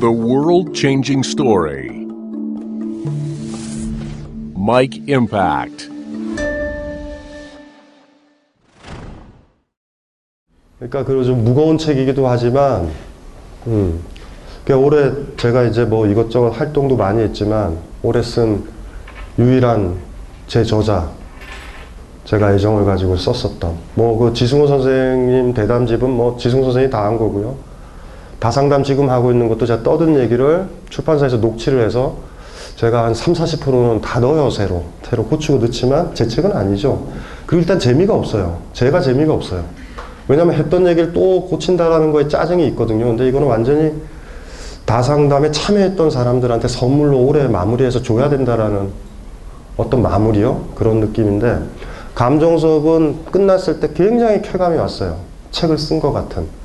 The world changing story. Mike Impact. 그러니까 그리고 좀 무거운 책이기도 하지만, 음, 그러니까 올해 제가 이제 뭐 이것저것 활동도 많이 했지만 올해 쓴 유일한 제 저자, 제가 애정을 가지고 썼었던 뭐 그 지승호 선생님 대담집은 뭐 지승호 선생님이 다 한 거고요. 다상담 지금 하고 있는 것도 제가 떠든 얘기를 출판사에서 녹취를 해서 제가 한 3, 40%는 다 넣어요, 새로. 새로 고치고 넣지만 제 책은 아니죠. 그리고 일단 재미가 없어요. 제가 재미가 없어요. 왜냐면 했던 얘기를 또 고친다라는 거에 짜증이 있거든요. 근데 이거는 완전히 다상담에 참여했던 사람들한테 선물로 올해 마무리해서 줘야 된다라는 어떤 마무리요? 그런 느낌인데 감정 수업은 끝났을 때 굉장히 쾌감이 왔어요. 책을 쓴 것 같은.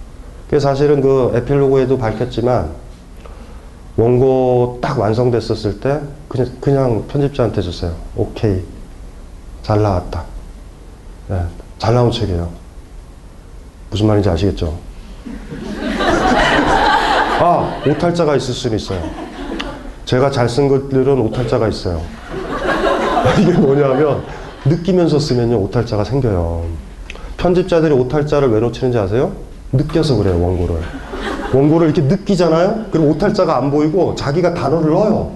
사실은 그 에필로그에도 밝혔지만 원고 딱 완성됐었을 때 그냥, 그냥 편집자한테 줬어요. 오케이. 잘 나왔다. 네, 잘 나온 책이에요. 무슨 말인지 아시겠죠? 아, 오탈자가 있을 수는 있어요. 제가 잘 쓴 것들은 오탈자가 있어요. 이게 뭐냐면 느끼면서 쓰면요 오탈자가 생겨요. 편집자들이 오탈자를 왜 놓치는지 아세요? 느껴서 그래요 원고를. 원고를 이렇게 느끼잖아요. 그럼 오탈자가 안 보이고 자기가 단어를 넣어요.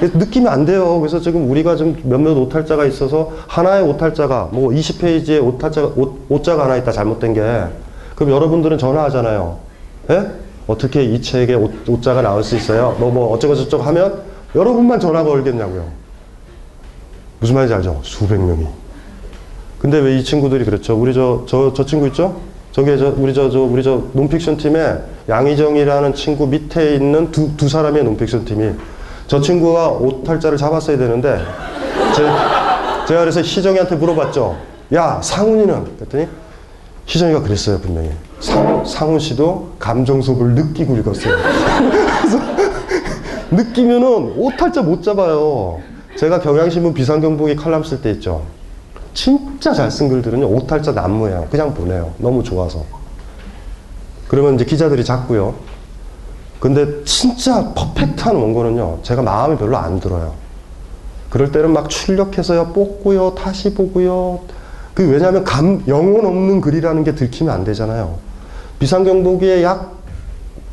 느끼면 안 돼요. 그래서 지금 우리가 좀 몇몇 오탈자가 있어서 하나의 오탈자가 뭐 20페이지에 오탈자가 오, 오자가 하나 있다 잘못된 게 그럼 여러분들은 전화하잖아요. 예? 어떻게 이 책에 오, 오자가 나올 수 있어요? 뭐 뭐 어쩌고 저쩌고 하면 여러분만 전화 걸겠냐고요. 무슨 말인지 알죠? 수백 명이. 근데 왜 이 친구들이 그렇죠? 우리 저, 저, 저 친구 있죠? 저기 저, 우리 저, 저, 우리 저 논픽션 팀에 양희정이라는 친구 밑에 있는 두, 두 사람의 논픽션 팀이 저 친구가 오탈자를 잡았어야 되는데 제, 제가 그래서 희정이한테 물어봤죠. 야, 상훈이는? 그랬더니 희정이가 그랬어요, 분명히. 상, 상훈 씨도 감정 속을 느끼고 읽었어요. 느끼면은 오탈자 못 잡아요. 제가 경향신문 비상경보기 칼럼 쓸 때 있죠. 진짜 잘 쓴 글들은요, 오탈자 난무예요. 그냥 보내요. 너무 좋아서. 그러면 이제 기자들이 잡고요. 근데 진짜 퍼펙트한 원고는요, 제가 마음이 별로 안 들어요. 그럴 때는 막 출력해서요, 뽑고요, 다시 보고요. 그 왜냐하면 감, 영혼 없는 글이라는 게 들키면 안 되잖아요. 비상경보기에 약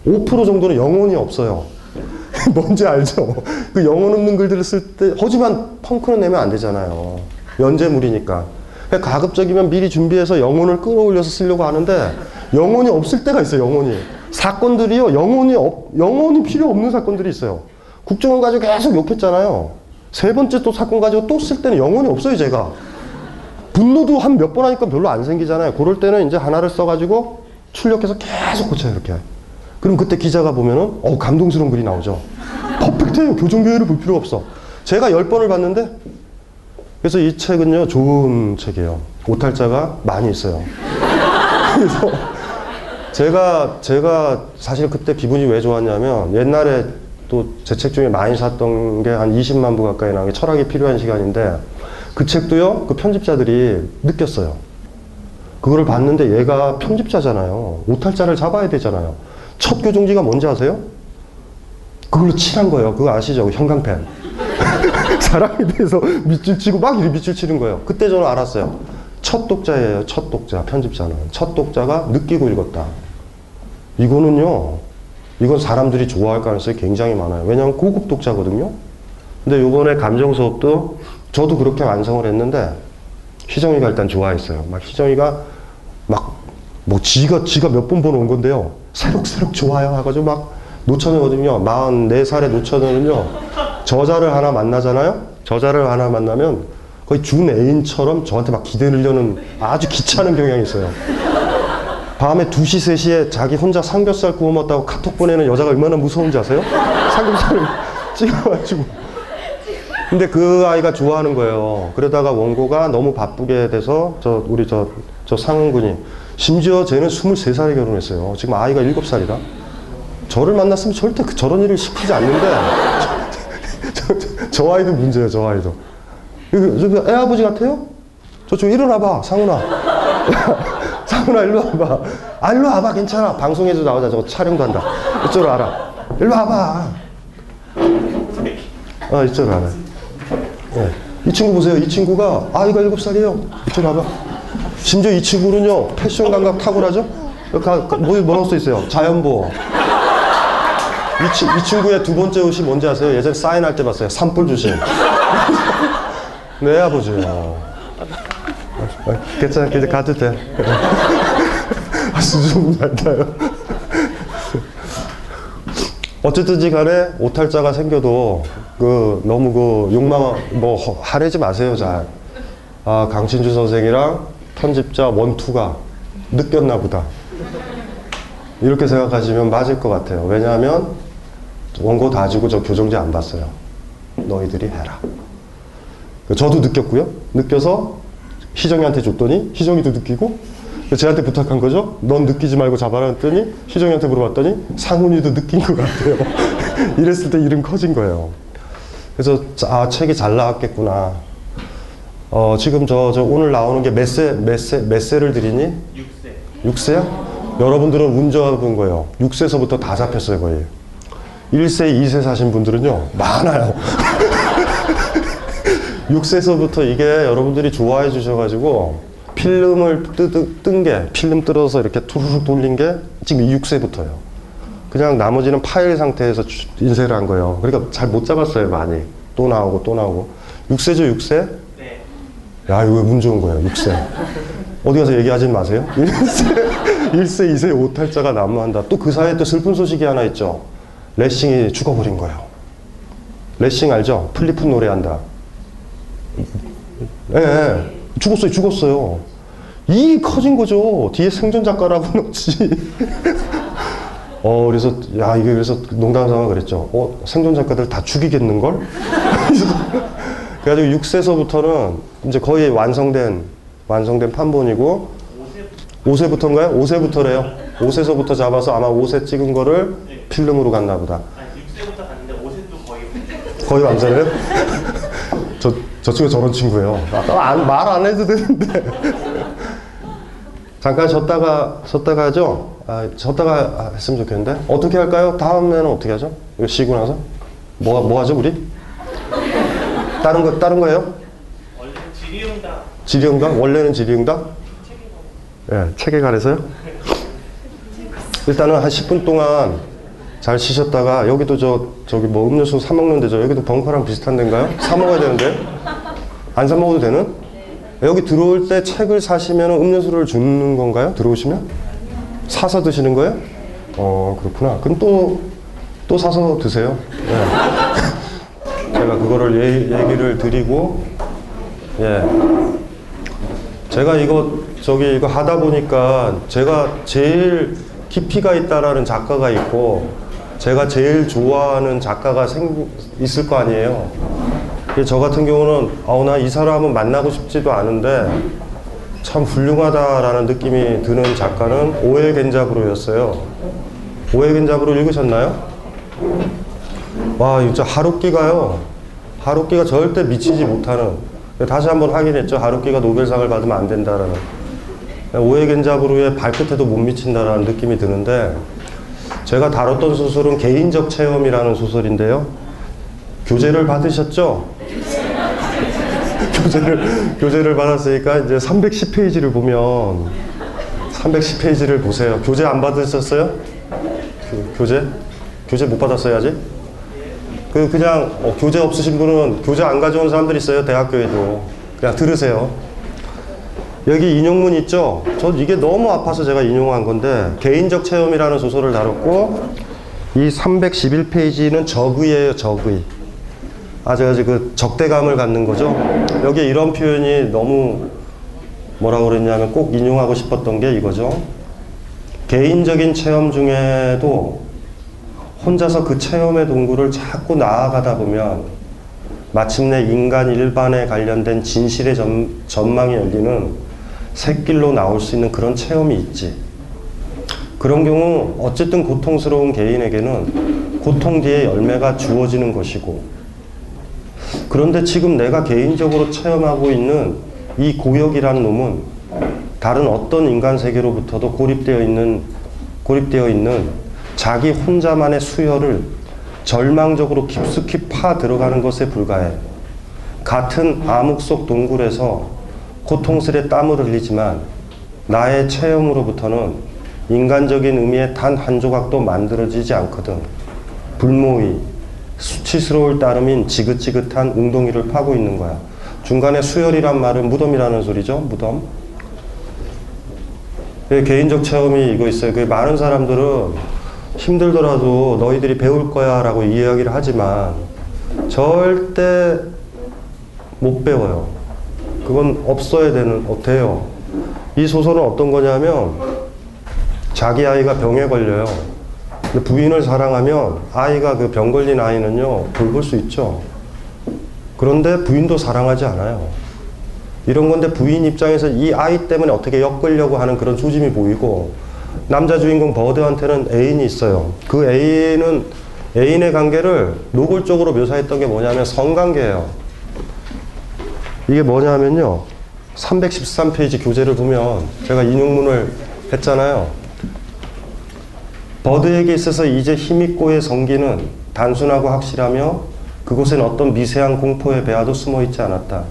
5% 정도는 영혼이 없어요. 뭔지 알죠? 그 영혼 없는 글들을 쓸 때, 하지만 펑크는 내면 안 되잖아요. 연재물이니까. 가급적이면 미리 준비해서 영혼을 끌어올려서 쓰려고 하는데, 영혼이 없을 때가 있어요, 영혼이. 사건들이요, 영혼이 없, 영혼이 필요 없는 사건들이 있어요. 국정원 가지고 계속 욕했잖아요. 세 번째 또 사건 가지고 또 쓸 때는 영혼이 없어요, 제가. 분노도 한 몇 번 하니까 별로 안 생기잖아요. 그럴 때는 이제 하나를 써가지고 출력해서 계속 고쳐요, 이렇게. 그럼 그때 기자가 보면은, 어 감동스러운 글이 나오죠. 퍼펙트해요. 교정교회를 볼 필요 없어. 제가 열 번을 봤는데, 그래서 이 책은요, 좋은 책이에요. 오탈자가 많이 있어요. 그래서 제가, 제가 사실 그때 기분이 왜 좋았냐면, 옛날에 또 제 책 중에 많이 샀던 게 한 20만 부 가까이 나온 게 철학이 필요한 시간인데, 그 책도요, 그 편집자들이 느꼈어요. 그거를 봤는데 얘가 편집자잖아요. 오탈자를 잡아야 되잖아요. 첫 교정지가 뭔지 아세요? 그걸로 칠한 거예요. 그거 아시죠? 형광펜. 사람에 대해서 밑줄 치고 막 이렇게 밑줄 치는 거예요. 그때 저는 알았어요. 첫 독자예요. 첫 독자. 편집자는. 첫 독자가 느끼고 읽었다. 이거는요. 이건 사람들이 좋아할 가능성이 굉장히 많아요. 왜냐하면 고급 독자거든요. 근데 요번에 감정 수업도 저도 그렇게 완성을 했는데 희정이가 일단 좋아했어요. 막 희정이가 막 뭐 지가 지가 몇번온 건데요. 새록새록 좋아요 해가지고 막 노처녀거든요. 44살의 노처녀는요. 저자를 하나 만나잖아요. 저자를 하나 만나면 거의 준 애인처럼 저한테 막 기대려는 아주 귀찮은 경향이 있어요. 밤에 2시, 3시에 자기 혼자 삼겹살 구워 먹다고 카톡 보내는 여자가 얼마나 무서운지 아세요? 삼겹살을 찍어가지고. 근데 그 아이가 좋아하는 거예요. 그러다가 원고가 너무 바쁘게 돼서 저 우리 저, 저 상훈군이 심지어 쟤는 23살에 결혼했어요. 지금 아이가 7살이다. 저를 만났으면 절대 그 저런 일을 시키지 않는데 저, 아이도 문제예요. 저 아이도. 애 아버지 같아요? 저쪽 일어나봐 상훈아. 상훈아 일로 와봐. 아 일로 와봐 괜찮아. 방송에도 나오자 저거 촬영도 한다. 이쪽으로 알아. 일로 와봐. 아, 이쪽 와봐. 네. 이 친구 보세요. 이 친구가 아이가 일곱 살이에요. 이쪽 와봐. 심지어 이 친구는요, 패션 감각 탁월하죠? 여기 뭐, 뭐라고 써 있어요? 자연보호. 이, 치- 이 친구의 두 번째 옷이 뭔지 아세요? 예전에 사인할 때 봤어요. 산불 조심. 네, 아버지요. 아, 괜찮아, 이제 가도 돼. 아, 수줍음 잘 타요. 어쨌든지 간에 오탈자가 생겨도 그 너무 그 욕망 뭐 허- 하내지 마세요 잘. 아 강신주 선생이랑 편집자 원투가 느꼈나 보다. 이렇게 생각하시면 맞을 것 같아요. 왜냐하면 원고 다 주고 저 교정지 안 봤어요. 너희들이 해라. 저도 느꼈고요. 느껴서 희정이한테 줬더니 희정이도 느끼고 제한테 부탁한 거죠. 넌 느끼지 말고 잡아라 했더니 희정이한테 물어봤더니 상훈이도 느낀 것 같아요. 이랬을 때 일은 커진 거예요. 그래서 아 책이 잘 나왔겠구나. 어 지금 저, 저 오늘 나오는 게 몇 세, 몇 세, 몇 세를 드리니? 6세. 6세요? 여러분들은 운 좋은 거예요. 6세서부터 다 잡혔어요 거의. 1세, 2세 사신 분들은요 많아요. 6세서부터 이게 여러분들이 좋아해 주셔가지고 필름을 뜬게 필름 뜯어서 이렇게 투르륵 돌린 게 지금 6세부터예요. 그냥 나머지는 파일 상태에서 주- 인쇄를 한 거예요. 그러니까 잘 못 잡았어요 많이. 또 나오고 또 나오고. 6세죠 6세? 네. 야 이거 운 좋은 거예요 6세. 어디 가서 얘기하지 마세요. 1세, 1세 2세 오탈자가 난무한다. 또 그 사이에 또 슬픈 소식이 하나 있죠. 레싱이 죽어버린 거예요. 레싱 알죠? 풀잎은 노래한다. 예, 예. 죽었어요, 죽었어요. 이 커진 거죠. 뒤에 생존 작가라고 넣지. 어, 그래서, 야, 이게 그래서 농담 삼아 그랬죠. 어, 생존 작가들 다 죽이겠는걸? 그래가지고 6쇄서부터는 이제 거의 완성된, 완성된 판본이고, 5쇄부터인가요? 5쇄부터래요. 5쇄서부터 잡아서 아마 5쇄 찍은 거를 필름으로 갔나 보다. 아니 6세부터 갔는데 5세도 거의 완성해요? 저, 저 친구 저런 친구예요. 말안 해도 되는데. 잠깐 쉬었다가, 쉬었다가 하죠? 아, 쉬었다가 했으면 좋겠는데. 어떻게 할까요? 다음에는 어떻게 하죠? 이거 쉬고 나서? 뭐, 뭐 하죠, 우리? 다른 거, 다른 거예요? 질의응답? 원래는 질의응답? 예, 책에 관해서요? 일단은 한 10분 동안 잘 쉬셨다가 여기도 저 저기 뭐 음료수 사 먹는 데죠. 여기도 벙커랑 비슷한 데인가요? 사 먹어야 되는데 안 사 먹어도 되는? 여기 들어올 때 책을 사시면 음료수를 주는 건가요? 들어오시면 사서 드시는 거예요? 어 그렇구나. 그럼 또또 사서 드세요. 예. 제가 그거를 예, 얘기를 드리고 예. 제가 이거 저기 이거 하다 보니까 제가 제일 깊이가 있다라는 작가가 있고 제가 제일 좋아하는 작가가 생 있을 거 아니에요. 저 같은 경우는 아우 나 이 사람은 만나고 싶지도 않은데 참 훌륭하다라는 느낌이 드는 작가는 오엘 겐자브로였어요. 오엘 겐자브로 읽으셨나요? 와, 진짜 하루끼가요. 하루끼가 절대 미치지 못하는. 다시 한번 확인했죠. 하루끼가 노벨상을 받으면 안 된다라는. 오해겐자브루의 발끝에도 못 미친다라는 느낌이 드는데, 제가 다뤘던 소설은 개인적 체험이라는 소설인데요. 교재를 받으셨죠? 교재를, 교재를 받았으니까 이제 310페이지를 보면, 310페이지를 보세요. 교재 안 받으셨어요? 교- 교재? 교재 못 받았어요, 아직? 그 그냥 어, 교재 없으신 분은 교재 안 가져온 사람들 있어요 대학교에도. 그냥 들으세요. 여기 인용문 있죠? 저 이게 너무 아파서 제가 인용한 건데 개인적 체험이라는 소설을 다뤘고 이 311페이지는 적의예요 적의. 아주 아주 그 적대감을 갖는 거죠. 여기에 이런 표현이 너무 뭐라고 그랬냐면 꼭 인용하고 싶었던 게 이거죠. 개인적인 체험 중에도 혼자서 그 체험의 동굴을 자꾸 나아가다 보면 마침내 인간 일반에 관련된 진실의 전, 전망이 열리는 새길로 나올 수 있는 그런 체험이 있지. 그런 경우 어쨌든 고통스러운 개인에게는 고통 뒤에 열매가 주어지는 것이고 그런데 지금 내가 개인적으로 체험하고 있는 이 고역이라는 놈은 다른 어떤 인간 세계로부터도 고립되어 있는 고립되어 있는 자기 혼자만의 수혈을 절망적으로 깊숙이 파 들어가는 것에 불과해. 같은 암흑 속 동굴에서 고통스레 땀을 흘리지만 나의 체험으로부터는 인간적인 의미의 단 한 조각도 만들어지지 않거든. 불모의, 수치스러울 따름인 지긋지긋한 웅덩이를 파고 있는 거야. 중간에 수혈이란 말은 무덤이라는 소리죠. 무덤. 그 개인적 체험이 이거 있어요. 그 많은 사람들은 힘들더라도 너희들이 배울 거야 라고 이야기를 하지만 절대 못 배워요. 그건 없어야 되는, 어, 돼요. 이 소설은 어떤 거냐면 자기 아이가 병에 걸려요. 근데 부인을 사랑하면 아이가 그 병 걸린 아이는요, 돌볼 수 있죠. 그런데 부인도 사랑하지 않아요. 이런 건데 부인 입장에서 이 아이 때문에 어떻게 엮으려고 하는 그런 조짐이 보이고 남자 주인공 버드한테는 애인이 있어요. 그 애인은 애인의 관계를 노골적으로 묘사했던 게 뭐냐면 성관계예요. 이게 뭐냐면요. 313페이지 교재를 보면 제가 인용문을 했잖아요. 버드에게 있어서 이제 힘있고의 성기는 단순하고 확실하며 그곳엔 어떤 미세한 공포의 배아도 숨어 있지 않았다.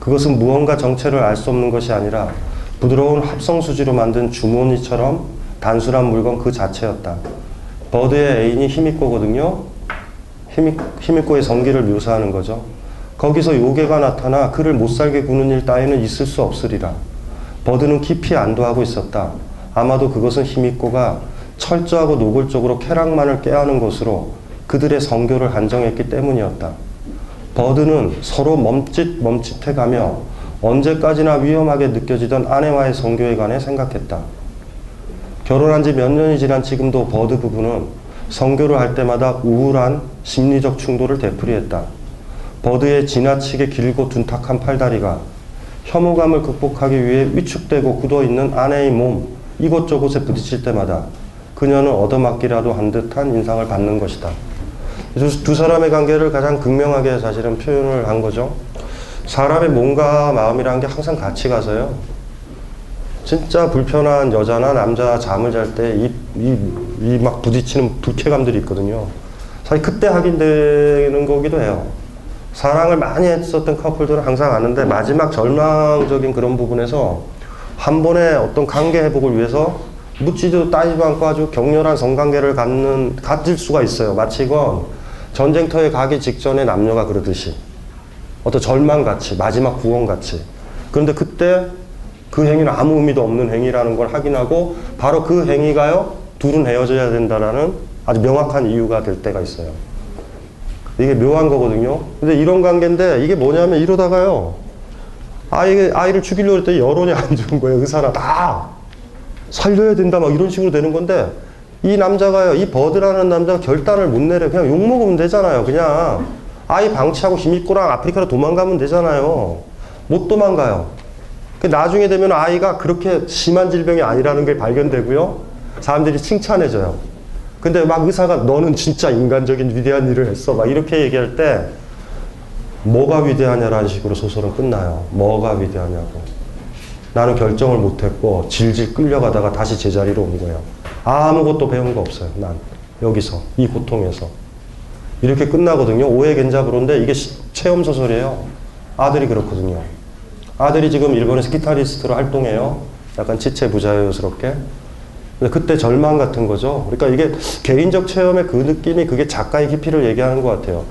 그것은 무언가 정체를 알 수 없는 것이 아니라 부드러운 합성수지로 만든 주머니처럼 단순한 물건 그 자체였다. 버드의 애인이 힘있고거든요. 힘있, 힘있고의 성기를 묘사하는 거죠. 거기서 요괴가 나타나 그를 못살게 구는 일 따위는 있을 수 없으리라. 버드는 깊이 안도하고 있었다. 아마도 그것은 힘있고가 철저하고 노골적으로 쾌락만을 꾀하는 것으로 그들의 성교를 한정했기 때문이었다. 버드는 서로 멈칫 멈칫해가며 언제까지나 위험하게 느껴지던 아내와의 성교에 관해 생각했다. 결혼한 지 몇 년이 지난 지금도 버드 부부는 성교를 할 때마다 우울한 심리적 충돌을 되풀이했다. 버드의 지나치게 길고 둔탁한 팔다리가 혐오감을 극복하기 위해 위축되고 굳어있는 아내의 몸 이곳저곳에 부딪힐 때마다 그녀는 얻어맞기라도 한 듯한 인상을 받는 것이다. 두, 두 사람의 관계를 가장 극명하게 사실은 표현을 한 거죠. 사람의 몸과 마음이라는 게 항상 같이 가서요. 진짜 불편한 여자나 남자 잠을 잘 때 이 이 막 부딪히는 불쾌감들이 있거든요. 사실 그때 확인되는 거기도 해요. 사랑을 많이 했었던 커플들은 항상 아는데 마지막 절망적인 그런 부분에서 한 번의 어떤 관계 회복을 위해서 묻지도 따지도 않고 아주 격렬한 성관계를 갖는 가질 수가 있어요. 마치 이건 전쟁터에 가기 직전에 남녀가 그러듯이 어떤 절망같이 마지막 구원같이 그런데 그때 그 행위는 아무 의미도 없는 행위라는 걸 확인하고 바로 그 행위가요 둘은 헤어져야 된다라는 아주 명확한 이유가 될 때가 있어요. 이게 묘한 거거든요. 근데 이런 관계인데 이게 뭐냐면 이러다가요 아이 아이를 죽이려고 했더니 여론이 안 좋은 거예요. 의사나 다 살려야 된다 막 이런 식으로 되는 건데 이 남자가요 이 버드라는 남자가 결단을 못 내려 그냥 욕 먹으면 되잖아요. 그냥 아이 방치하고 힘있고랑 아프리카로 도망가면 되잖아요. 못 도망가요. 그 나중에 되면 아이가 그렇게 심한 질병이 아니라는 게 발견되고요. 사람들이 칭찬해줘요. 근데 막 의사가 너는 진짜 인간적인 위대한 일을 했어. 막 이렇게 얘기할 때 뭐가 위대하냐라는 식으로 소설은 끝나요. 뭐가 위대하냐고. 나는 결정을 못했고 질질 끌려가다가 다시 제자리로 온 거예요. 아무것도 배운 거 없어요. 난 여기서 이 고통에서 이렇게 끝나거든요. 오해 겐자브로인데 이게 시- 체험 소설이에요. 아들이 그렇거든요. 아들이 지금 일본에서 기타리스트로 활동해요. 약간 지체 부자연스럽게. 근데 그때 절망 같은 거죠. 그러니까 이게 개인적 체험의 그 느낌이 그게 작가의 깊이를 얘기하는 것 같아요.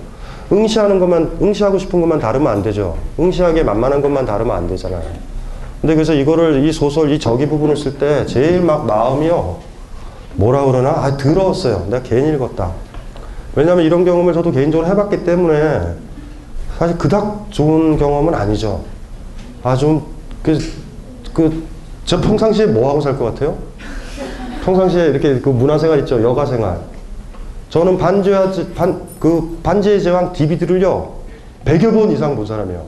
응시하는 것만, 응시하고 싶은 것만 다르면 안 되죠. 응시하게 만만한 것만 다르면 안 되잖아요. 근데 그래서 이거를 이 소설, 이 저기 부분을 쓸 때 제일 막 마음이요. 뭐라 그러나? 아, 더러웠어요. 내가 괜히 읽었다. 왜냐면 이런 경험을 저도 개인적으로 해봤기 때문에 사실 그닥 좋은 경험은 아니죠. 아, 좀, 그, 그, 저 평상시에 뭐 하고 살 것 같아요? 평상시에 이렇게 그 문화생활 있죠. 여가생활. 저는 반지와, 반, 그 반지의 제왕 DVD를요, 100여 번 이상 본 사람이에요.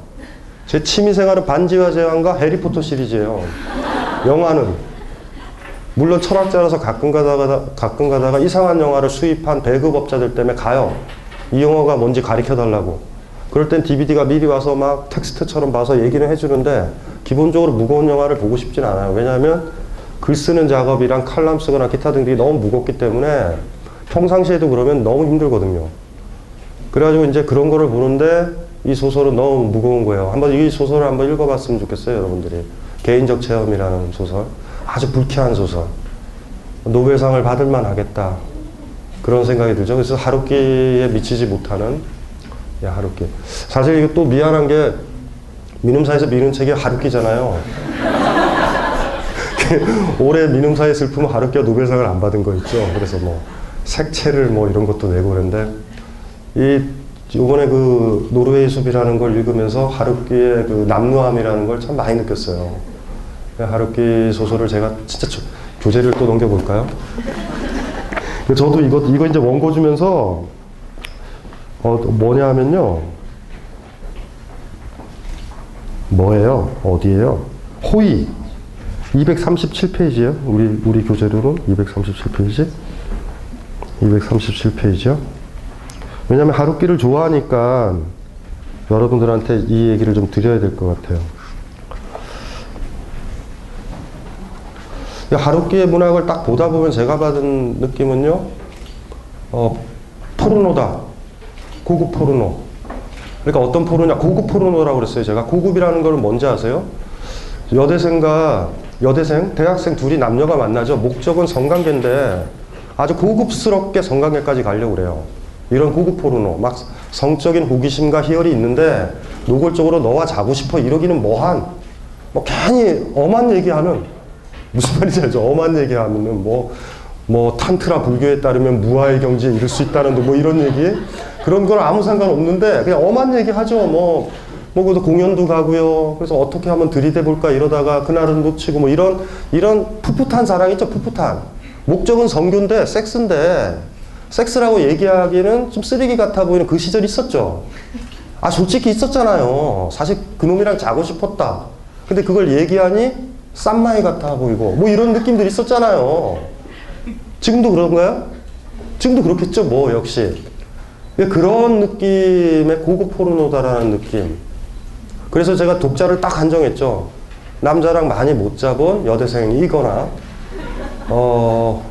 제 취미생활은 반지와 제왕과 해리포터 시리즈예요. 영화는. 물론 철학자라서 가끔 가다가, 가끔 가다가 이상한 영화를 수입한 배급업자들 때문에 가요. 이 영화가 뭔지 가르쳐 달라고. 그럴 땐 DVD가 미리 와서 막 텍스트처럼 봐서 얘기는 해주는데 기본적으로 무거운 영화를 보고 싶진 않아요. 왜냐하면 글 쓰는 작업이랑 칼럼 쓰거나 기타 등등이 너무 무겁기 때문에 평상시에도 그러면 너무 힘들거든요. 그래가지고 이제 그런 거를 보는데 이 소설은 너무 무거운 거예요. 한번 이 소설을 한번 읽어봤으면 좋겠어요, 여러분들이. 개인적 체험이라는 소설. 아주 불쾌한 소설. 노벨상을 받을 만 하겠다. 그런 생각이 들죠. 그래서 하루키에 미치지 못하는 야, 하루키. 사실 이게 또 미안한 게 민음사에서 미는 책이 하루키잖아요. 올해 민음사의 슬픔은 하루키가 노벨상을 안 받은 거 있죠. 그래서 뭐 색채를 뭐 이런 것도 내고 그랬는데 이 이번에 그 노르웨이 숲이라는 걸 읽으면서 하루키의 그 남루함이라는 걸 참 많이 느꼈어요. 하루키 소설을 제가 진짜 저- 교재를 또 넘겨볼까요? 저도 이거 이거 이제 원고 주면서 어 뭐냐 하면요 뭐예요? 어디예요? 호의 237페이지요. 우리 우리 교재로는 237페이지. 237페이지요. 왜냐면 하루키를 좋아하니까 여러분들한테 이 얘기를 좀 드려야 될 것 같아요. 하루키의 문학을 딱 보다 보면 제가 받은 느낌은요, 어, 포르노다. 고급 포르노. 그러니까 어떤 포르노냐? 고급 포르노라고 그랬어요. 제가 고급이라는 걸 뭔지 아세요? 여대생과 여대생, 대학생 둘이 남녀가 만나죠. 목적은 성관계인데 아주 고급스럽게 성관계까지 가려고 그래요. 이런 고급 포르노. 막 성적인 호기심과 희열이 있는데 노골적으로 너와 자고 싶어 이러기는 뭐한. 뭐 괜히 엄한 얘기하는 무슨 말인지 알죠? 엄한 얘기하면은 뭐, 뭐, 탄트라 불교에 따르면 무아의 경지에 이를 수 있다는 뭐 이런 얘기? 그런 건 아무 상관 없는데 그냥 엄한 얘기 하죠. 뭐, 뭐, 그래서 공연도 가고요. 그래서 어떻게 하면 들이대 볼까 이러다가 그날은 놓치고 뭐 이런, 이런 풋풋한 사랑 있죠? 풋풋한. 목적은 성교인데, 섹스인데, 섹스라고 얘기하기에는 좀 쓰레기 같아 보이는 그 시절이 있었죠. 아, 솔직히 있었잖아요. 사실 그놈이랑 자고 싶었다. 근데 그걸 얘기하니 쌈마이 같아 보이고, 뭐 이런 느낌들이 있었잖아요. 지금도 그런가요? 지금도 그렇겠죠, 뭐, 역시. 그런 느낌의 고급 포르노다라는 느낌. 그래서 제가 독자를 딱 한정했죠. 남자랑 많이 못 잡은 여대생이거나, 어,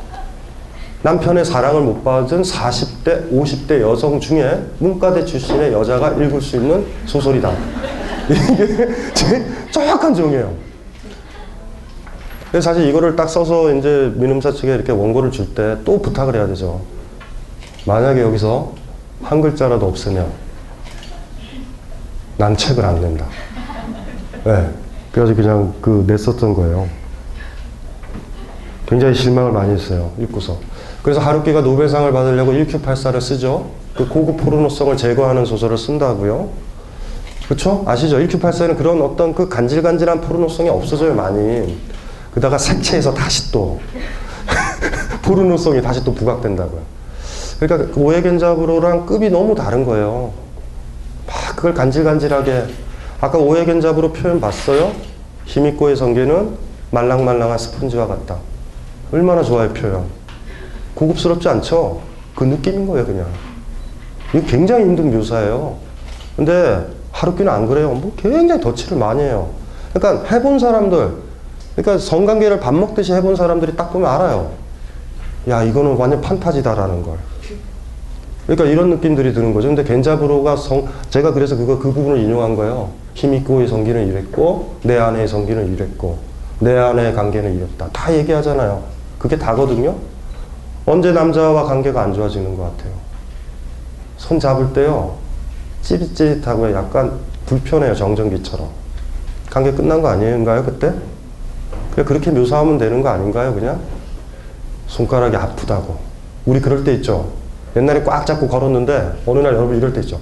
남편의 사랑을 못 받은 40대, 50대 여성 중에 문과대 출신의 여자가 읽을 수 있는 소설이다. 이게 제 정확한 정의예요. 근데 사실 이거를 딱 써서 이제 민음사 측에 이렇게 원고를 줄 때 또 부탁을 해야 되죠. 만약에 여기서 한 글자라도 없으면 난 책을 안 낸다. 네. 그래서 그냥 그 냈었던 거예요. 굉장히 실망을 많이 했어요. 읽고서. 그래서 하루키가 노벨상을 받으려고 1Q84를 쓰죠. 그 고급 포르노성을 제거하는 소설을 쓴다고요. 그렇죠? 아시죠? 1Q84에는 그런 어떤 그 간질간질한 포르노성이 없어져요, 많이. 그다가 색채에서 다시 또 포르노성이 다시 또 부각된다고요. 그러니까 그 오해겐자브로랑 급이 너무 다른 거예요. 막 그걸 간질간질하게 아까 오해겐자브로 표현 봤어요? 히미코의 성계는 말랑말랑한 스펀지와 같다. 얼마나 좋아요, 표현. 고급스럽지 않죠? 그 느낌인 거예요, 그냥. 이거 굉장히 힘든 묘사예요. 근데 하루키는 안 그래요. 뭐 굉장히 덧칠을 많이 해요. 그러니까 해본 사람들, 그러니까 성관계를 밥 먹듯이 해본 사람들이 딱 보면 알아요. 야, 이거는 완전 판타지다라는 걸. 그러니까 이런 느낌들이 드는 거죠. 근데 겐자브로가 성, 제가 그래서 그거 그 부분을 인용한 거예요. 히미코의 성기는 이랬고, 내 아내의 성기는 이랬고, 내 아내의 관계는 이랬다. 다 얘기하잖아요. 그게 다거든요. 언제 남자와 관계가 안 좋아지는 것 같아요. 손 잡을 때요, 찌릿찌릿하고 약간 불편해요. 정전기처럼. 관계 끝난 거 아닌가요, 그때? 그렇게 묘사하면 되는 거 아닌가요, 그냥? 손가락이 아프다고. 우리 그럴 때 있죠. 옛날에 꽉 잡고 걸었는데 어느 날 여러분 이럴 때 있죠.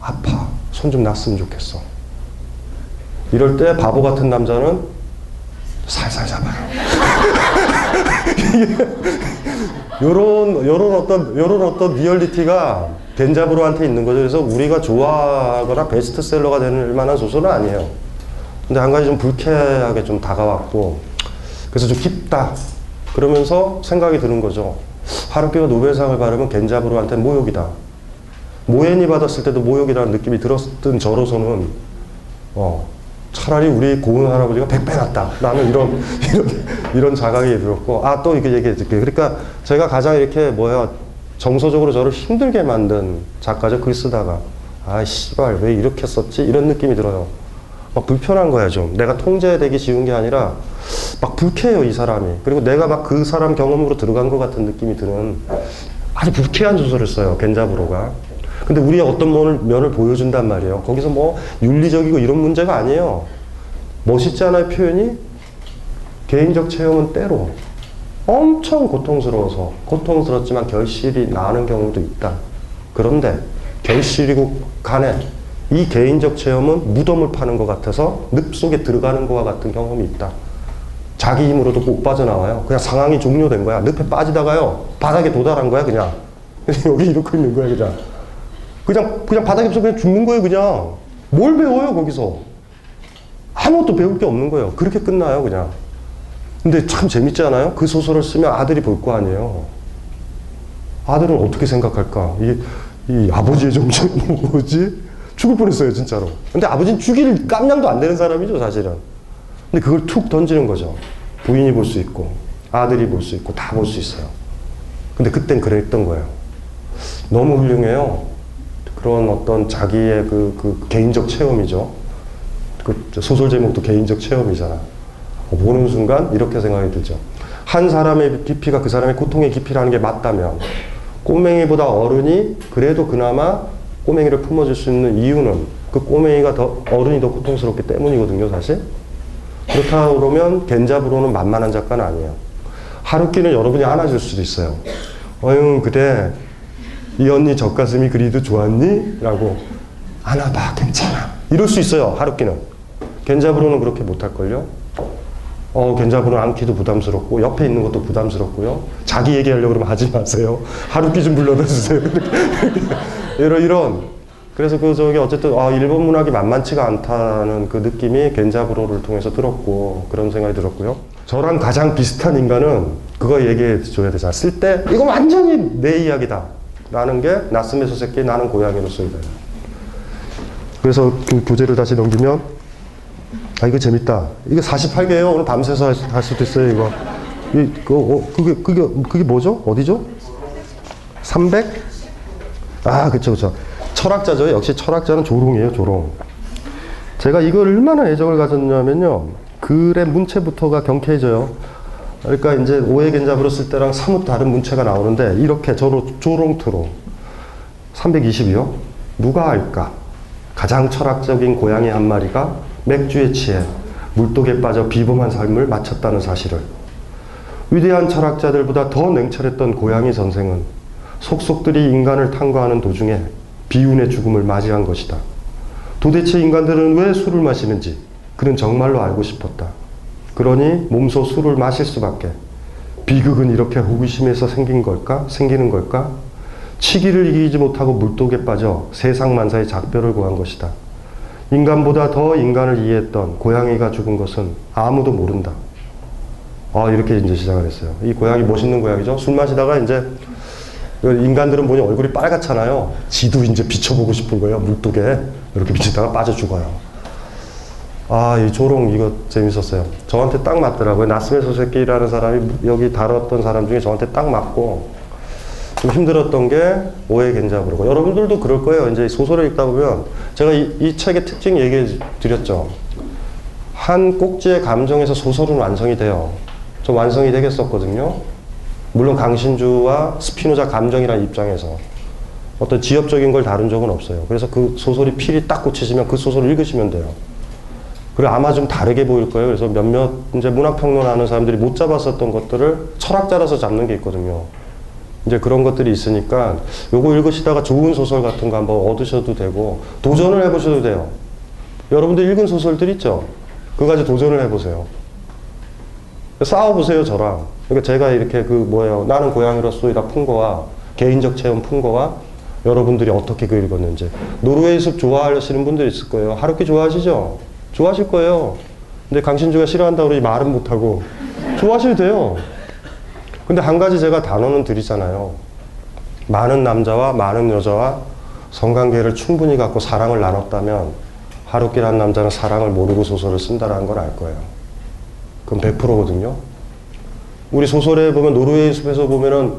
아파. 손좀 놨으면 좋겠어. 이럴 때 바보 같은 남자는 살살 잡아요. 요런 요런 어떤 요런 어떤 리얼리티가 겐자부로한테 있는 거죠. 그래서 우리가 좋아하거나 베스트셀러가 될 만한 소설은 아니에요. 근데 한 가지 좀 불쾌하게 좀 다가왔고 그래서 좀 깊다. 그러면서 생각이 드는 거죠. 하루키가 노벨상을 받으면 겐자부로한테 모욕이다. 모옌이 받았을 때도 모욕이라는 느낌이 들었던 저로서는 어, 차라리 우리 고은 할아버지가 백배 낫다. 나는 이런, 이런, 이런 자각이 들었고, 아, 또 이렇게 얘기해 줄게요. 그러니까 제가 가장 이렇게 뭐야, 정서적으로 저를 힘들게 만든 작가죠. 글 쓰다가. 아, 씨발, 왜 이렇게 썼지? 이런 느낌이 들어요. 막 불편한 거야, 좀. 내가 통제되기 쉬운 게 아니라, 막 불쾌해요, 이 사람이. 그리고 내가 막 그 사람 경험으로 들어간 것 같은 느낌이 드는 아주 불쾌한 소설을 써요, 겐자브로가. 근데 우리의 어떤 면을, 면을 보여준단 말이에요. 거기서 뭐 윤리적이고 이런 문제가 아니에요. 멋있지 않아요, 표현이? 개인적 체험은 때로 엄청 고통스러워서 고통스럽지만 결실이 나는 경우도 있다. 그런데 결실이고 간에 이 개인적 체험은 무덤을 파는 것 같아서 늪 속에 들어가는 것과 같은 경험이 있다. 자기 힘으로도 못 빠져나와요. 그냥 상황이 종료된 거야. 늪에 빠지다가요. 바닥에 도달한 거야, 그냥. 여기 이러고 있는 거야, 그냥. 그냥, 그냥 바닥에서 그냥 죽는 거예요, 그냥. 뭘 배워요, 거기서? 아무것도 배울 게 없는 거예요. 그렇게 끝나요, 그냥. 근데 참 재밌지 않아요? 그 소설을 쓰면 아들이 볼 거 아니에요. 아들은 어떻게 생각할까? 이, 이 아버지의 정체는 뭐지? 죽을 뻔했어요, 진짜로. 근데 아버지는 죽일 깜냥도 안 되는 사람이죠, 사실은. 근데 그걸 툭 던지는 거죠. 부인이 볼 수 있고, 아들이 볼 수 있고, 다 볼 수 있어요. 근데 그땐 그랬던 거예요. 너무 훌륭해요. 그런 어떤 자기의 그, 그 개인적 체험이죠. 그 소설 제목도 개인적 체험이잖아. 어, 보는 순간 이렇게 생각이 들죠. 한 사람의 깊이가 그 사람의 고통의 깊이라는 게 맞다면 꼬맹이보다 어른이 그래도 그나마 꼬맹이를 품어줄 수 있는 이유는 그 꼬맹이가 더 어른이 더 고통스럽기 때문이거든요, 사실. 그렇다 그러면 겐자브로는 만만한 작가는 아니에요. 하루키는 여러분이 안아줄 수도 있어요. 어휴, 그대 이 언니 젖가슴이 그리도 좋았니? 라고 안아봐, 괜찮아. 이럴 수 있어요, 하루키는. 겐자브로는 그렇게 못할걸요? 어, 겐자브로는 안기도 부담스럽고, 옆에 있는 것도 부담스럽고요. 자기 얘기하려고 그러면 하지 마세요. 하루키 좀 불러다 주세요. 이런, 이런. 그래서 그, 저기, 어쨌든, 아, 일본 문학이 만만치가 않다는 그 느낌이 겐자브로를 통해서 들었고, 그런 생각이 들었고요. 저랑 가장 비슷한 인간은 그거 얘기해 줘야 되잖아. 쓸 때, 이거 완전히 내 이야기다. 라는 게, 나스메 소세키 나는 고양이로 쓰이다. 그래서 그 교재를 다시 넘기면, 아, 이거 재밌다. 이거 48개예요. 오늘 밤새서 할, 수- 할 수도 있어요, 이거. 이, 그, 어, 그게, 그게, 그게 뭐죠? 어디죠? 300? 아, 그쵸, 그쵸. 철학자죠. 역시 철학자는 조롱이에요, 조롱. 제가 이걸 얼마나 애정을 가졌냐면요. 글의 문체부터가 경쾌해져요. 그러니까 이제 오해 견잡으로 쓸 때랑 사뭇 다른 문체가 나오는데, 이렇게 저로, 조롱투로. 320이요? 누가 알까? 가장 철학적인 고양이 한 마리가 맥주에 취해 물독에 빠져 비범한 삶을 마쳤다는 사실을. 위대한 철학자들보다 더 냉철했던 고양이 선생은 속속들이 인간을 탐구하는 도중에 비운의 죽음을 맞이한 것이다. 도대체 인간들은 왜 술을 마시는지 그는 정말로 알고 싶었다. 그러니 몸소 술을 마실 수밖에. 비극은 이렇게 호기심에서 생긴 걸까? 생기는 걸까? 치기를 이기지 못하고 물독에 빠져 세상 만사의 작별을 구한 것이다. 인간보다 더 인간을 이해했던 고양이가 죽은 것은 아무도 모른다. 아, 이렇게 이제 시작을 했어요. 이 고양이 멋있는 고양이죠? 술 마시다가 이제 그 인간들은 보니 얼굴이 빨갛잖아요. 지도 이제 비춰보고 싶은 거예요. 물독에. 이렇게 비치다가 빠져 죽어요. 아, 이 조롱 이거 재밌었어요. 저한테 딱 맞더라고요. 나스메 소세키라는 사람이 여기 다뤘던 사람 중에 저한테 딱 맞고 좀 힘들었던 게 오해 겐자브로고 여러분들도 그럴 거예요. 이제 소설을 읽다 보면 제가 이, 이 책의 특징 얘기해 드렸죠. 한 꼭지의 감정에서 소설은 완성이 돼요. 좀 완성이 되겠었거든요. 물론 강신주와 스피노자 감정이라는 입장에서 어떤 지엽적인 걸 다룬 적은 없어요. 그래서 그 소설이 필이 딱 꽂히시면 그 소설을 읽으시면 돼요. 그리고 아마 좀 다르게 보일 거예요. 그래서 몇몇 이제 문학평론하는 사람들이 못 잡았었던 것들을 철학자라서 잡는 게 있거든요. 이제 그런 것들이 있으니까 요거 읽으시다가 좋은 소설 같은 거 한번 얻으셔도 되고 도전을 해보셔도 돼요. 여러분들 읽은 소설들 있죠? 그거 가지고 도전을 해보세요. 싸워보세요, 저랑. 그러니까 제가 이렇게 그 뭐예요. 나는 고양이로서이다 푼 거와 개인적 체험 푼 거와 여러분들이 어떻게 그 읽었는지. 노르웨이 숲 좋아하시는 분들 있을 거예요. 하루키 좋아하시죠? 좋아하실 거예요. 근데 강신주가 싫어한다고 그러지 말은 못하고 좋아하셔도 돼요. 근데 한 가지 제가 단어는 드리잖아요. 많은 남자와 많은 여자와 성관계를 충분히 갖고 사랑을 나눴다면 하루키라는 남자는 사랑을 모르고 소설을 쓴다라는 걸 알 거예요. 그건 100%거든요. 우리 소설에 보면 노르웨이 숲에서 보면은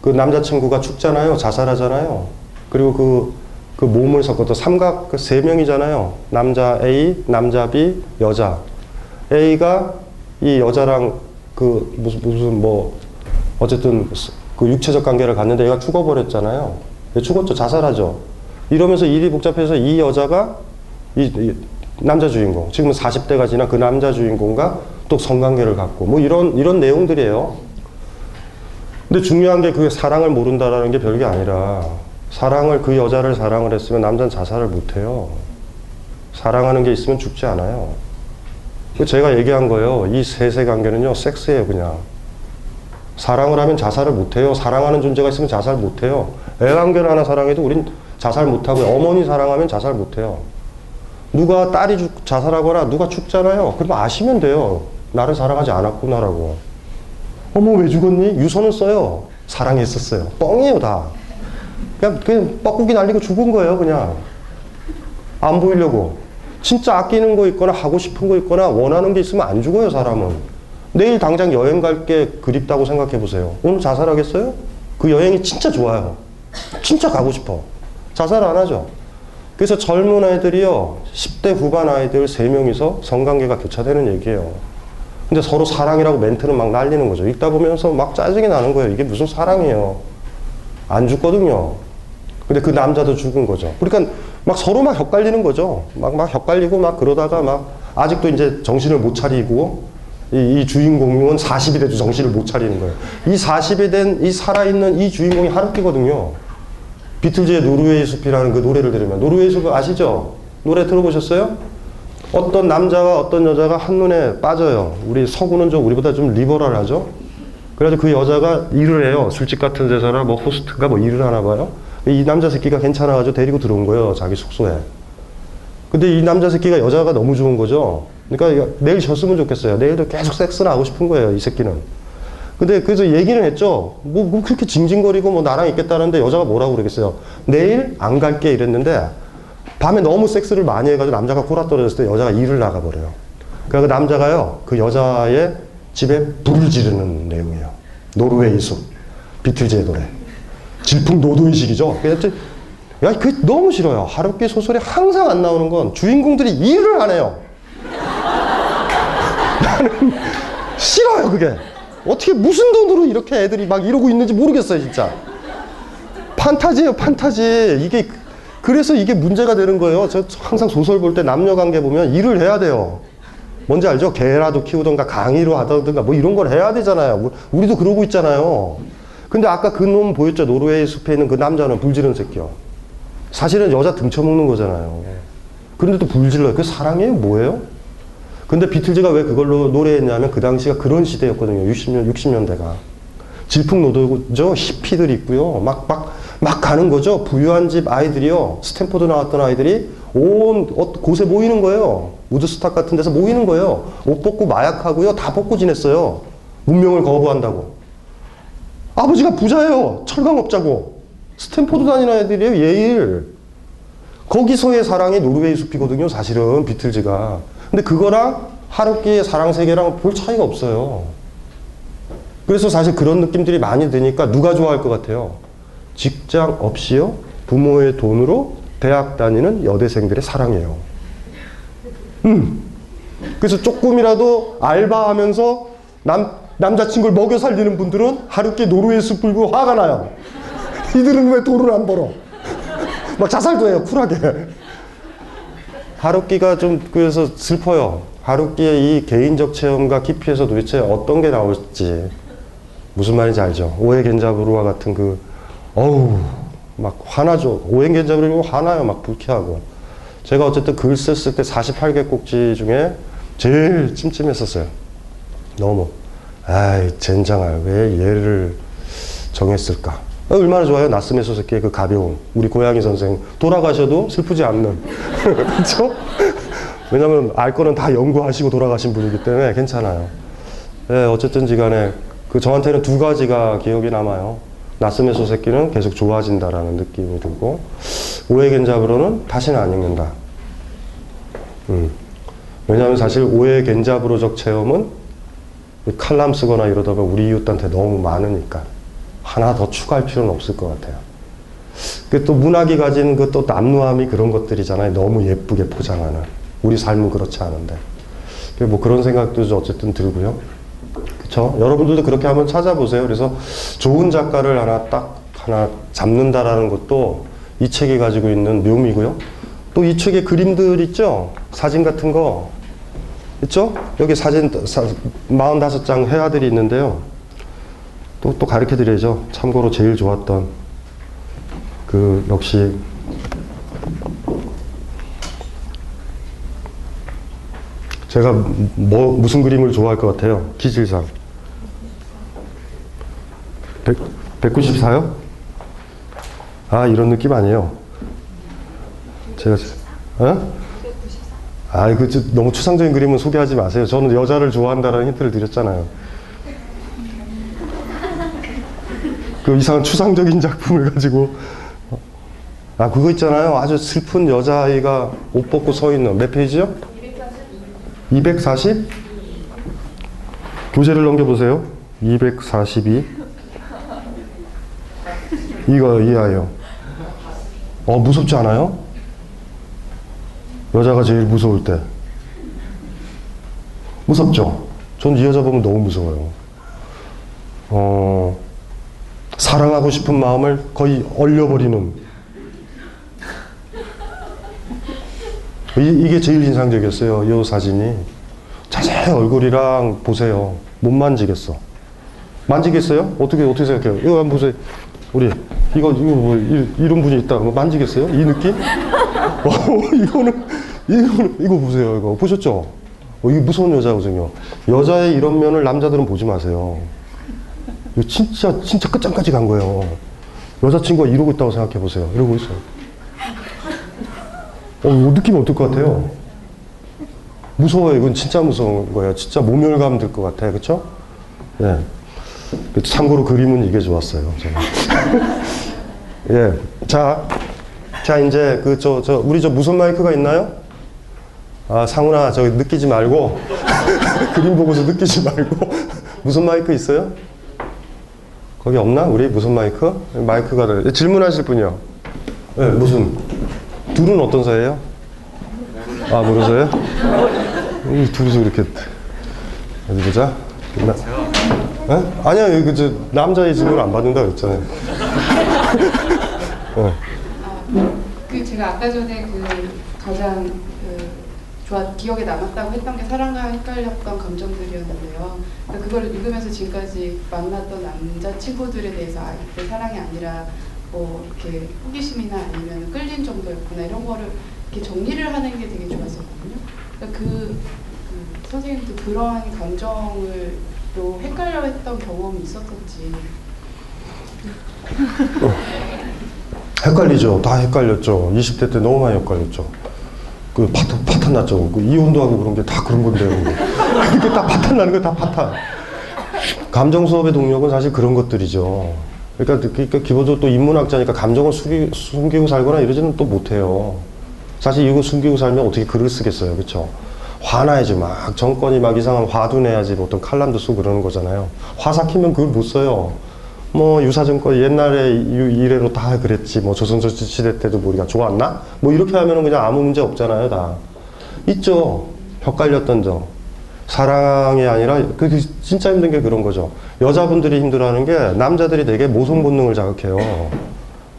그 남자친구가 죽잖아요. 자살하잖아요. 그리고 그, 그 몸을 섞어서 삼각 그 세 명이잖아요. 남자 A, 남자 B, 여자. A가 이 여자랑 그 무슨, 무슨 뭐 어쨌든 그 육체적 관계를 갖는데 얘가 죽어버렸잖아요. 얘 죽었죠. 자살하죠. 이러면서 일이 복잡해서 이 여자가 이, 이 남자 주인공, 지금은 40대가 지난 그 남자 주인공과 또 성관계를 갖고 뭐 이런 이런 내용들이에요. 근데 중요한 게 그게 사랑을 모른다라는 게 별게 아니라 사랑을 그 여자를 사랑을 했으면 남자는 자살을 못 해요. 사랑하는 게 있으면 죽지 않아요. 그 제가 얘기한 거예요. 이 세세 관계는요, 섹스예요, 그냥. 사랑을 하면 자살을 못 해요. 사랑하는 존재가 있으면 자살 못 해요. 애완견 하나 사랑해도 우린 자살 못 하고요. 어머니 사랑하면 자살 못 해요. 누가 딸이 죽, 자살하거나 누가 죽잖아요. 그럼 아시면 돼요. 나를 사랑하지 않았구나라고. 어머, 왜 죽었니? 유서는 써요. 사랑했었어요. 뻥이에요, 다. 그냥, 그냥 뻐꾸기 날리고 죽은 거예요, 그냥. 안 보이려고. 진짜 아끼는 거 있거나 하고 싶은 거 있거나 원하는 게 있으면 안 죽어요, 사람은. 내일 당장 여행 갈 게 그립다고 생각해 보세요. 오늘 자살하겠어요? 그 여행이 진짜 좋아요. 진짜 가고 싶어. 자살 안 하죠. 그래서 젊은 아이들이요, 10대 후반 아이들 3명이서 성관계가 교차되는 얘기예요. 근데 서로 사랑이라고 멘트는 막 날리는 거죠. 읽다 보면서 막 짜증이 나는 거예요. 이게 무슨 사랑이에요. 안 죽거든요. 근데 그 남자도 죽은 거죠. 그러니까 막 서로 막 헷갈리는 거죠. 막, 막 헷갈리고 막 그러다가 막 아직도 이제 정신을 못 차리고 이, 이 주인공은 40이 돼도 정신을 못 차리는 거예요. 이 40이 된 이 살아있는 이 주인공이 하루키거든요. 비틀즈의 노르웨이 숲이라는 그 노래를 들으면 노르웨이 숲 아시죠? 노래 들어보셨어요? 어떤 남자와 어떤 여자가 한눈에 빠져요. 우리 서구는 좀 우리보다 좀 리버럴하죠? 그래가지고 그 여자가 일을 해요. 술집 같은 데서나 뭐 호스트인가 뭐 일을 하나 봐요. 이 남자 새끼가 괜찮아가지고 데리고 들어온 거예요. 자기 숙소에. 근데 이 남자 새끼가 여자가 너무 좋은 거죠. 그러니까 내일 졌으면 좋겠어요. 내일도 계속 섹스나 하고 싶은 거예요. 이 새끼는. 근데 그래서 얘기는 했죠. 뭐, 뭐 그렇게 징징거리고 뭐 나랑 있겠다는데 여자가 뭐라고 그러겠어요. 내일 안 갈게 이랬는데 밤에 너무 섹스를 많이 해가지고 남자가 코라 떨어졌을 때 여자가 일을 나가버려요. 그러니까 그 남자가요. 그 여자의 집에 불을 지르는 내용이에요. 노르웨이 숲. 비틀즈의 노래. 질풍 노도의식이죠. 그래서 야, 그게 너무 싫어요. 하루키 소설에 항상 안 나오는 건 주인공들이 일을 안 해요. 나는 싫어요, 그게. 어떻게 무슨 돈으로 이렇게 애들이 막 이러고 있는지 모르겠어요, 진짜. 판타지예요, 판타지. 이게 그래서 이게 문제가 되는 거예요. 저 항상 소설 볼 때 남녀 관계 보면 일을 해야 돼요. 뭔지 알죠? 개라도 키우던가 강의를 하던가 뭐 이런 걸 해야 되잖아요. 우리도 그러고 있잖아요. 근데 아까 그 놈 보였죠? 노르웨이 숲에 있는 그 남자는 불지른 새끼요. 사실은 여자 등쳐먹는 거잖아요. 그런데 또 불질러요. 그 사랑이에요? 뭐예요? 근데 비틀즈가 왜 그걸로 노래했냐면 그 당시가 그런 시대였거든요. 60년, 60년대가. 질풍노도죠. 히피들 있고요. 막, 막, 막 가는 거죠. 부유한 집 아이들이요. 스탠포드 나왔던 아이들이 온 어, 곳에 모이는 거예요. 우드스탁 같은 데서 모이는 거예요. 옷 벗고 마약하고요. 다 벗고 지냈어요. 문명을 거부한다고. 아버지가 부자예요. 철강업자고. 스탠포드 다니는 애들이에요. 예일. 거기서의 사랑이 노르웨이 숲이거든요. 사실은 비틀즈가. 근데 그거랑 하루키의 사랑 세계랑 별 차이가 없어요. 그래서 사실 그런 느낌들이 많이 드니까 누가 좋아할 것 같아요? 직장 없이요? 부모의 돈으로 대학 다니는 여대생들의 사랑이에요. 음. 그래서 조금이라도 알바하면서 남, 남자친구를 먹여 살리는 분들은 하루키 노르웨이 숲 불고 화가 나요. 이들은 왜 돈을 안 벌어? 막 자살도 해요, 쿨하게. 하루키가 좀 그래서 슬퍼요. 하루키의 이 개인적 체험과 깊이에서 도대체 어떤 게 나올지 무슨 말인지 알죠? 오해 겐자부루와 같은 그 어우 막 화나죠. 오해 겐자부루 화나요. 막 불쾌하고. 제가 어쨌든 글 썼을 때 48개 꼭지 중에 제일 찜찜했었어요. 너무 아이 젠장할 왜 얘를 정했을까? 얼마나 좋아요. 나스메 소세키의 그 가벼움. 우리 고양이 선생. 돌아가셔도 슬프지 않는. 그렇죠? 왜냐면 알 거는 다 연구하시고 돌아가신 분이기 때문에 괜찮아요. 네, 어쨌든지 간에 그 저한테는 두 가지가 기억이 남아요. 나스메 소세키는 계속 좋아진다라는 느낌이 들고 오해겐 잡으로는 다시는 안 읽는다. 음. 왜냐하면 사실 오해 겐자브로적 체험은 칼럼 쓰거나 이러다 보면 우리 이웃한테 너무 많으니까 하나 더 추가할 필요는 없을 것 같아요. 그또 문학이 가진 그 또 남루함이 그런 것들이잖아요. 너무 예쁘게 포장하는. 우리 삶은 그렇지 않은데. 그뭐 그런 생각도 좀 어쨌든 들고요. 그쵸? 여러분들도 그렇게 한번 찾아보세요. 그래서 좋은 작가를 하나 딱 하나 잡는다라는 것도 이 책이 가지고 있는 묘미고요. 또 이 책에 그림들 있죠? 사진 같은 거. 있죠? 여기 사진 사, 45장 회화들이 있는데요. 또, 또 가르쳐 드려야죠. 참고로 제일 좋았던 그 역시 제가 뭐 무슨 그림을 좋아할 것 같아요? 기질상 100, 194요? 아 이런 느낌 아니에요. 제가 어? 아 이거 저- 너무 추상적인 그림은 소개하지 마세요. 저는 여자를 좋아한다라는 힌트를 드렸잖아요. 그 이상한 추상적인 작품을 가지고 아 그거 있잖아요. 아주 슬픈 여자아이가 옷 벗고 서 있는 몇 페이지요? 240? 교재를 넘겨보세요. 242. 이거 이 아이요. 어 무섭지 않아요? 여자가 제일 무서울 때. 무섭죠? 전 이 여자 보면 너무 무서워요. 어, 사랑하고 싶은 마음을 거의 얼려버리는. 이, 이게 제일 인상적이었어요. 이 사진이. 자세히 얼굴이랑 보세요. 못 만지겠어. 만지겠어요? 어떻게, 어떻게 생각해요? 이거 한번 보세요. 우리, 이거, 이거 뭐, 이, 이런 분이 있다. 뭐 만지겠어요? 이 느낌? 어, 이거는, 이거는, 이거 보세요. 이거. 보셨죠? 어, 이게 무서운 여자거든요. 여자의 이런 면을 남자들은 보지 마세요. 이거 진짜, 진짜 끝장까지 간 거예요. 여자친구가 이러고 있다고 생각해 보세요. 이러고 있어요. 어, 이거 느낌 어떨 것 같아요? 무서워요. 이건 진짜 무서운 거예요. 진짜 모멸감 들 것 같아요. 그쵸? 예. 참고로 그림은 이게 좋았어요. 예. 자, 자, 이제 그, 저, 저, 우리 저 무선 마이크가 있나요? 아, 상훈아, 저기 느끼지 말고. 그림 보고서 느끼지 말고. 무선 마이크 있어요? 거기 없나? 우리 무선 마이크? 마이크가, 돼. 질문하실 분이요. 예, 무슨. 둘은 어떤 사이예요? 아, 모르세요? 이 둘이서 이렇게. 어디 보자. 나, 에? 아니야, 이거 저 남자의 질문 안 받는다 그랬잖아요. 그 제가 아까 전에 그 가장 그 좋아 기억에 남았다고 했던 게 사랑과 헷갈렸던 감정들이었는데요. 그러니까 그걸 읽으면서 지금까지 만났던 남자 친구들에 대해서 아 이때 사랑이 아니라 뭐 이렇게 호기심이나 아니면 끌린 정도였구나 이런 거를 이렇게 정리를 하는 게 되게 좋았었거든요. 그러니까 그, 그 선생님도 그러한 감정을 또 헷갈려 했던 경험이 있었던지. 헷갈리죠. 다 헷갈렸죠. 20대 때 너무 많이 헷갈렸죠. 그 파탄, 파탄 났죠. 그 이혼도 하고 그런 게 다 그런 건데요. 이렇게 다 파탄 나는 거 다 파탄. 감정 수업의 동력은 사실 그런 것들이죠. 그러니까, 그러니까 기본적으로 또 인문학자니까 감정을 숨기, 숨기고 살거나 이러지는 또 못해요. 사실 이거 숨기고 살면 어떻게 글을 쓰겠어요. 그렇죠? 화나야지 막. 정권이 막 이상한 화도 내야지 뭐 어떤 칼럼도 쓰고 그러는 거잖아요. 화 삭히면 그걸 못 써요. 뭐 유사정권 옛날에 유- 이래로 다 그랬지. 뭐 조선조치 시대 때도 뭐 우리가 좋았나? 뭐 이렇게 하면은 그냥 아무 문제 없잖아요 다. 있죠. 헷갈렸던 점 사랑이 아니라 그그 진짜 힘든 게 그런 거죠. 여자분들이 힘들어하는 게 남자들이 되게 모성 본능을 자극해요.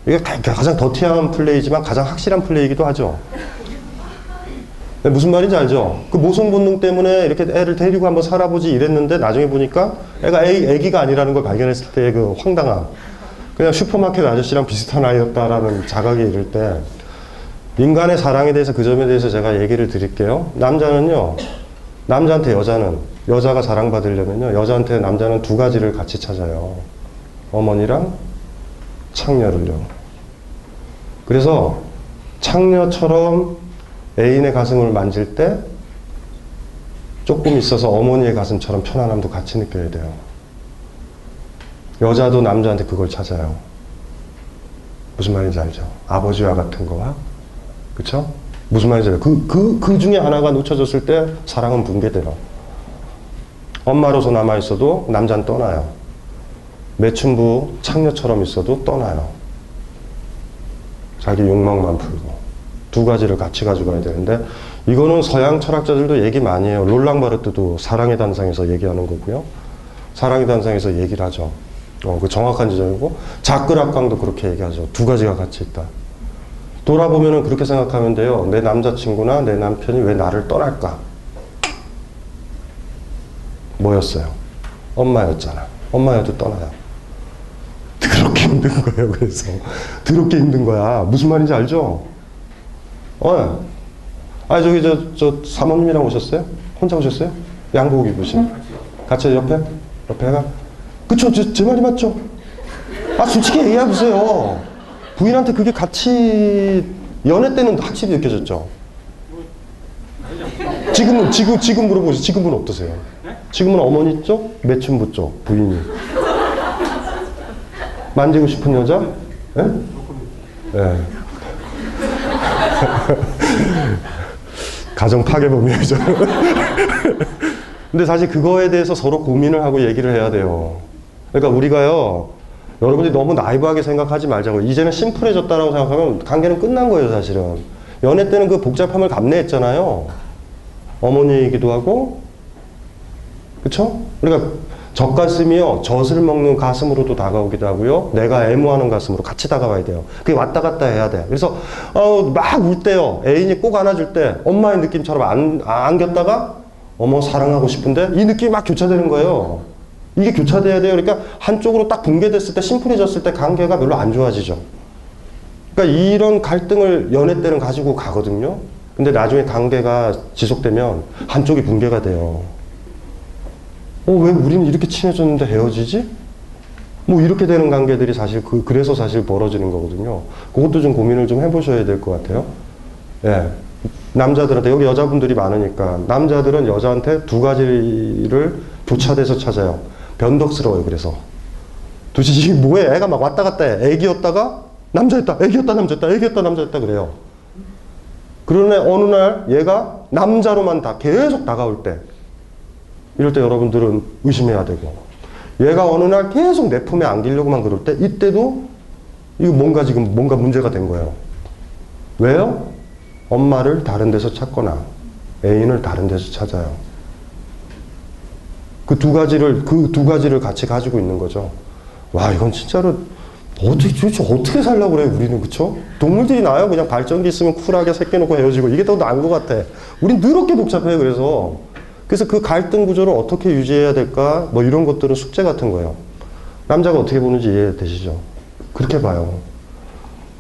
이게 가- 가장 더티한 플레이지만 가장 확실한 플레이이기도 하죠. 네, 무슨 말인지 알죠? 그 모성 본능 때문에 이렇게 애를 데리고 한번 살아보지 이랬는데 나중에 보니까 애가 애, 애기가 아니라는 걸 발견했을 때의 그 황당함. 그냥 슈퍼마켓 아저씨랑 비슷한 아이였다라는 자각에 이를 때 인간의 사랑에 대해서 그 점에 대해서 제가 얘기를 드릴게요. 남자는요, 남자한테 여자는, 여자가 사랑받으려면요, 여자한테 남자는 두 가지를 같이 찾아요. 어머니랑 창녀를요. 그래서 창녀처럼 애인의 가슴을 만질 때 조금 있어서 어머니의 가슴처럼 편안함도 같이 느껴야 돼요. 여자도 남자한테 그걸 찾아요. 무슨 말인지 알죠? 아버지와 같은 거와, 그쵸? 무슨 말인지 알아요? 그, 그, 그 중에 하나가 놓쳐졌을 때 사랑은 붕괴돼요. 엄마로서 남아있어도 남자는 떠나요. 매춘부 창녀처럼 있어도 떠나요. 자기 욕망만 풀고. 두 가지를 같이 가져가야 되는데, 이거는 서양 철학자들도 얘기 많이 해요. 롤랑 바르트도 사랑의 단상에서 얘기하는 거고요. 사랑의 단상에서 얘기를 하죠. 어, 그 정확한 지적이고, 자크락강도 그렇게 얘기하죠. 두 가지가 같이 있다. 돌아보면은 그렇게 생각하면 돼요. 내 남자친구나 내 남편이 왜 나를 떠날까? 뭐였어요? 엄마였잖아. 엄마여도 떠나요. 더럽게 힘든 거예요, 그래서. 더럽게 힘든 거야. 무슨 말인지 알죠? 어. 아, 저기, 저, 저, 사모님이랑 오셨어요? 혼자 오셨어요? 양복 입으신? 같이 옆에? 옆에 가? 그쵸, 제, 제 말이 맞죠? 아, 솔직히 얘기해 보세요. 부인한테 그게 같이, 연애 때는 확실히 느껴졌죠? 지금은, 지금, 지금 물어보세요. 지금은 어떠세요? 지금은 어머니 쪽, 매춘부 쪽, 부인이. 만지고 싶은 여자? 예? 예. 가정 파괴범이죠. 근데 사실 그거에 대해서 서로 고민을 하고 얘기를 해야 돼요. 그러니까 우리가요, 여러분들이 너무 나이브하게 생각하지 말자고. 이제는 심플해졌다라고 생각하면 관계는 끝난 거예요, 사실은. 연애 때는 그 복잡함을 감내했잖아요. 어머니이기도 하고, 그쵸? 그러니까 젖가슴이요, 젖을 먹는 가슴으로도 다가오기도 하고요, 내가 애무하는 가슴으로 같이 다가와야 돼요. 그게 왔다 갔다 해야 돼. 그래서, 어, 막 울 때요, 애인이 꼭 안아줄 때, 엄마의 느낌처럼 안, 안겼다가, 어머, 사랑하고 싶은데, 이 느낌이 막 교차되는 거예요. 이게 교차돼야 돼요. 그러니까 한쪽으로 딱 붕괴됐을 때, 심플해졌을 때 관계가 별로 안 좋아지죠. 그러니까 이런 갈등을 연애 때는 가지고 가거든요. 근데 나중에 관계가 지속되면 한쪽이 붕괴가 돼요. 어, 왜 우리는 이렇게 친해졌는데 헤어지지? 뭐 이렇게 되는 관계들이 사실 그, 그래서 사실 벌어지는 거거든요. 그것도 좀 고민을 좀 해보셔야 될 것 같아요. 예. 남자들한테, 여기 여자분들이 많으니까, 남자들은 여자한테 두 가지를 교차돼서 찾아요. 변덕스러워요, 그래서. 도대체 이게 뭐해? 애가 막 왔다 갔다 해. 애기였다가 남자였다, 애기였다, 남자였다, 애기였다, 남자였다 그래요. 그러네, 어느 날 얘가 남자로만 다 계속 다가올 때, 이럴 때 여러분들은 의심해야 되고 얘가 어느 날 계속 내 품에 안기려고만 그럴 때 이때도 이거 뭔가 지금 뭔가 문제가 된 거예요. 왜요? 엄마를 다른 데서 찾거나 애인을 다른 데서 찾아요. 그 두 가지를 그 두 가지를 같이 가지고 있는 거죠. 와 이건 진짜로 어떻게 도대체 어떻게 살려고 그래 우리는 그쵸? 동물들이 나요 그냥 발전기 있으면 쿨하게 새끼 놓고 헤어지고 이게 더 나은 것 같아. 우린 더럽게 복잡해요 그래서 그래서 그 갈등 구조를 어떻게 유지해야 될까? 뭐 이런 것들은 숙제 같은 거예요. 남자가 어떻게 보는지 이해되시죠? 그렇게 봐요.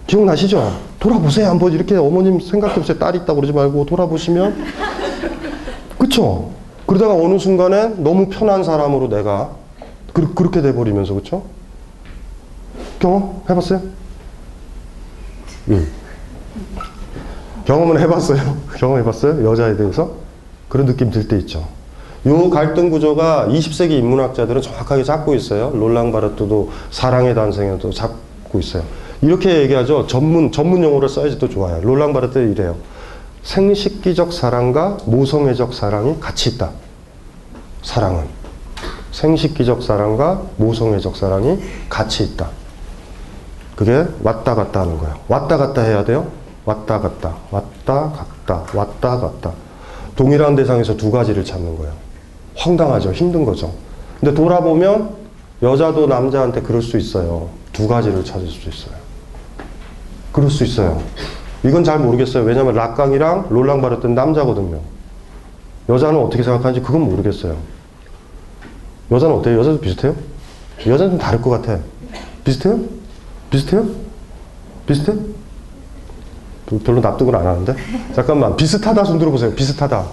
기억나시죠? 돌아보세요. 한번 이렇게 어머님 생각해보세요. 딸이 있다고 그러지 말고 돌아보시면. 그쵸? 그러다가 어느 순간에 너무 편한 사람으로 내가 그, 그렇게 돼버리면서, 그쵸? 경험 해봤어요? 응. 경험은 해봤어요? 경험해봤어요? 여자에 대해서? 그런 느낌 들 때 있죠. 요 갈등 구조가 20세기 인문학자들은 정확하게 잡고 있어요. 롤랑 바르트도 사랑의 단생에도 잡고 있어요. 이렇게 얘기하죠. 전문, 전문 용어를 써야지 또 좋아요. 롤랑 바르트 이래요. 생식기적 사랑과 모성애적 사랑이 같이 있다. 사랑은. 생식기적 사랑과 모성애적 사랑이 같이 있다. 그게 왔다 갔다 하는 거예요. 왔다 갔다 해야 돼요. 왔다 갔다, 왔다 갔다, 왔다 갔다. 동일한 대상에서 두 가지를 찾는 거예요. 황당하죠. 힘든 거죠. 근데 돌아보면 여자도 남자한테 그럴 수 있어요. 두 가지를 찾을 수 있어요. 그럴 수 있어요. 이건 잘 모르겠어요. 왜냐면 락강이랑 롤랑 바르트는 남자거든요. 여자는 어떻게 생각하는지 그건 모르겠어요. 여자는 어때요? 여자도 비슷해요? 여자는 좀 다를 것 같아. 비슷해요? 비슷해요? 비슷해? 별로 납득을 안 하는데? 잠깐만, 비슷하다 손 들어보세요. 비슷하다.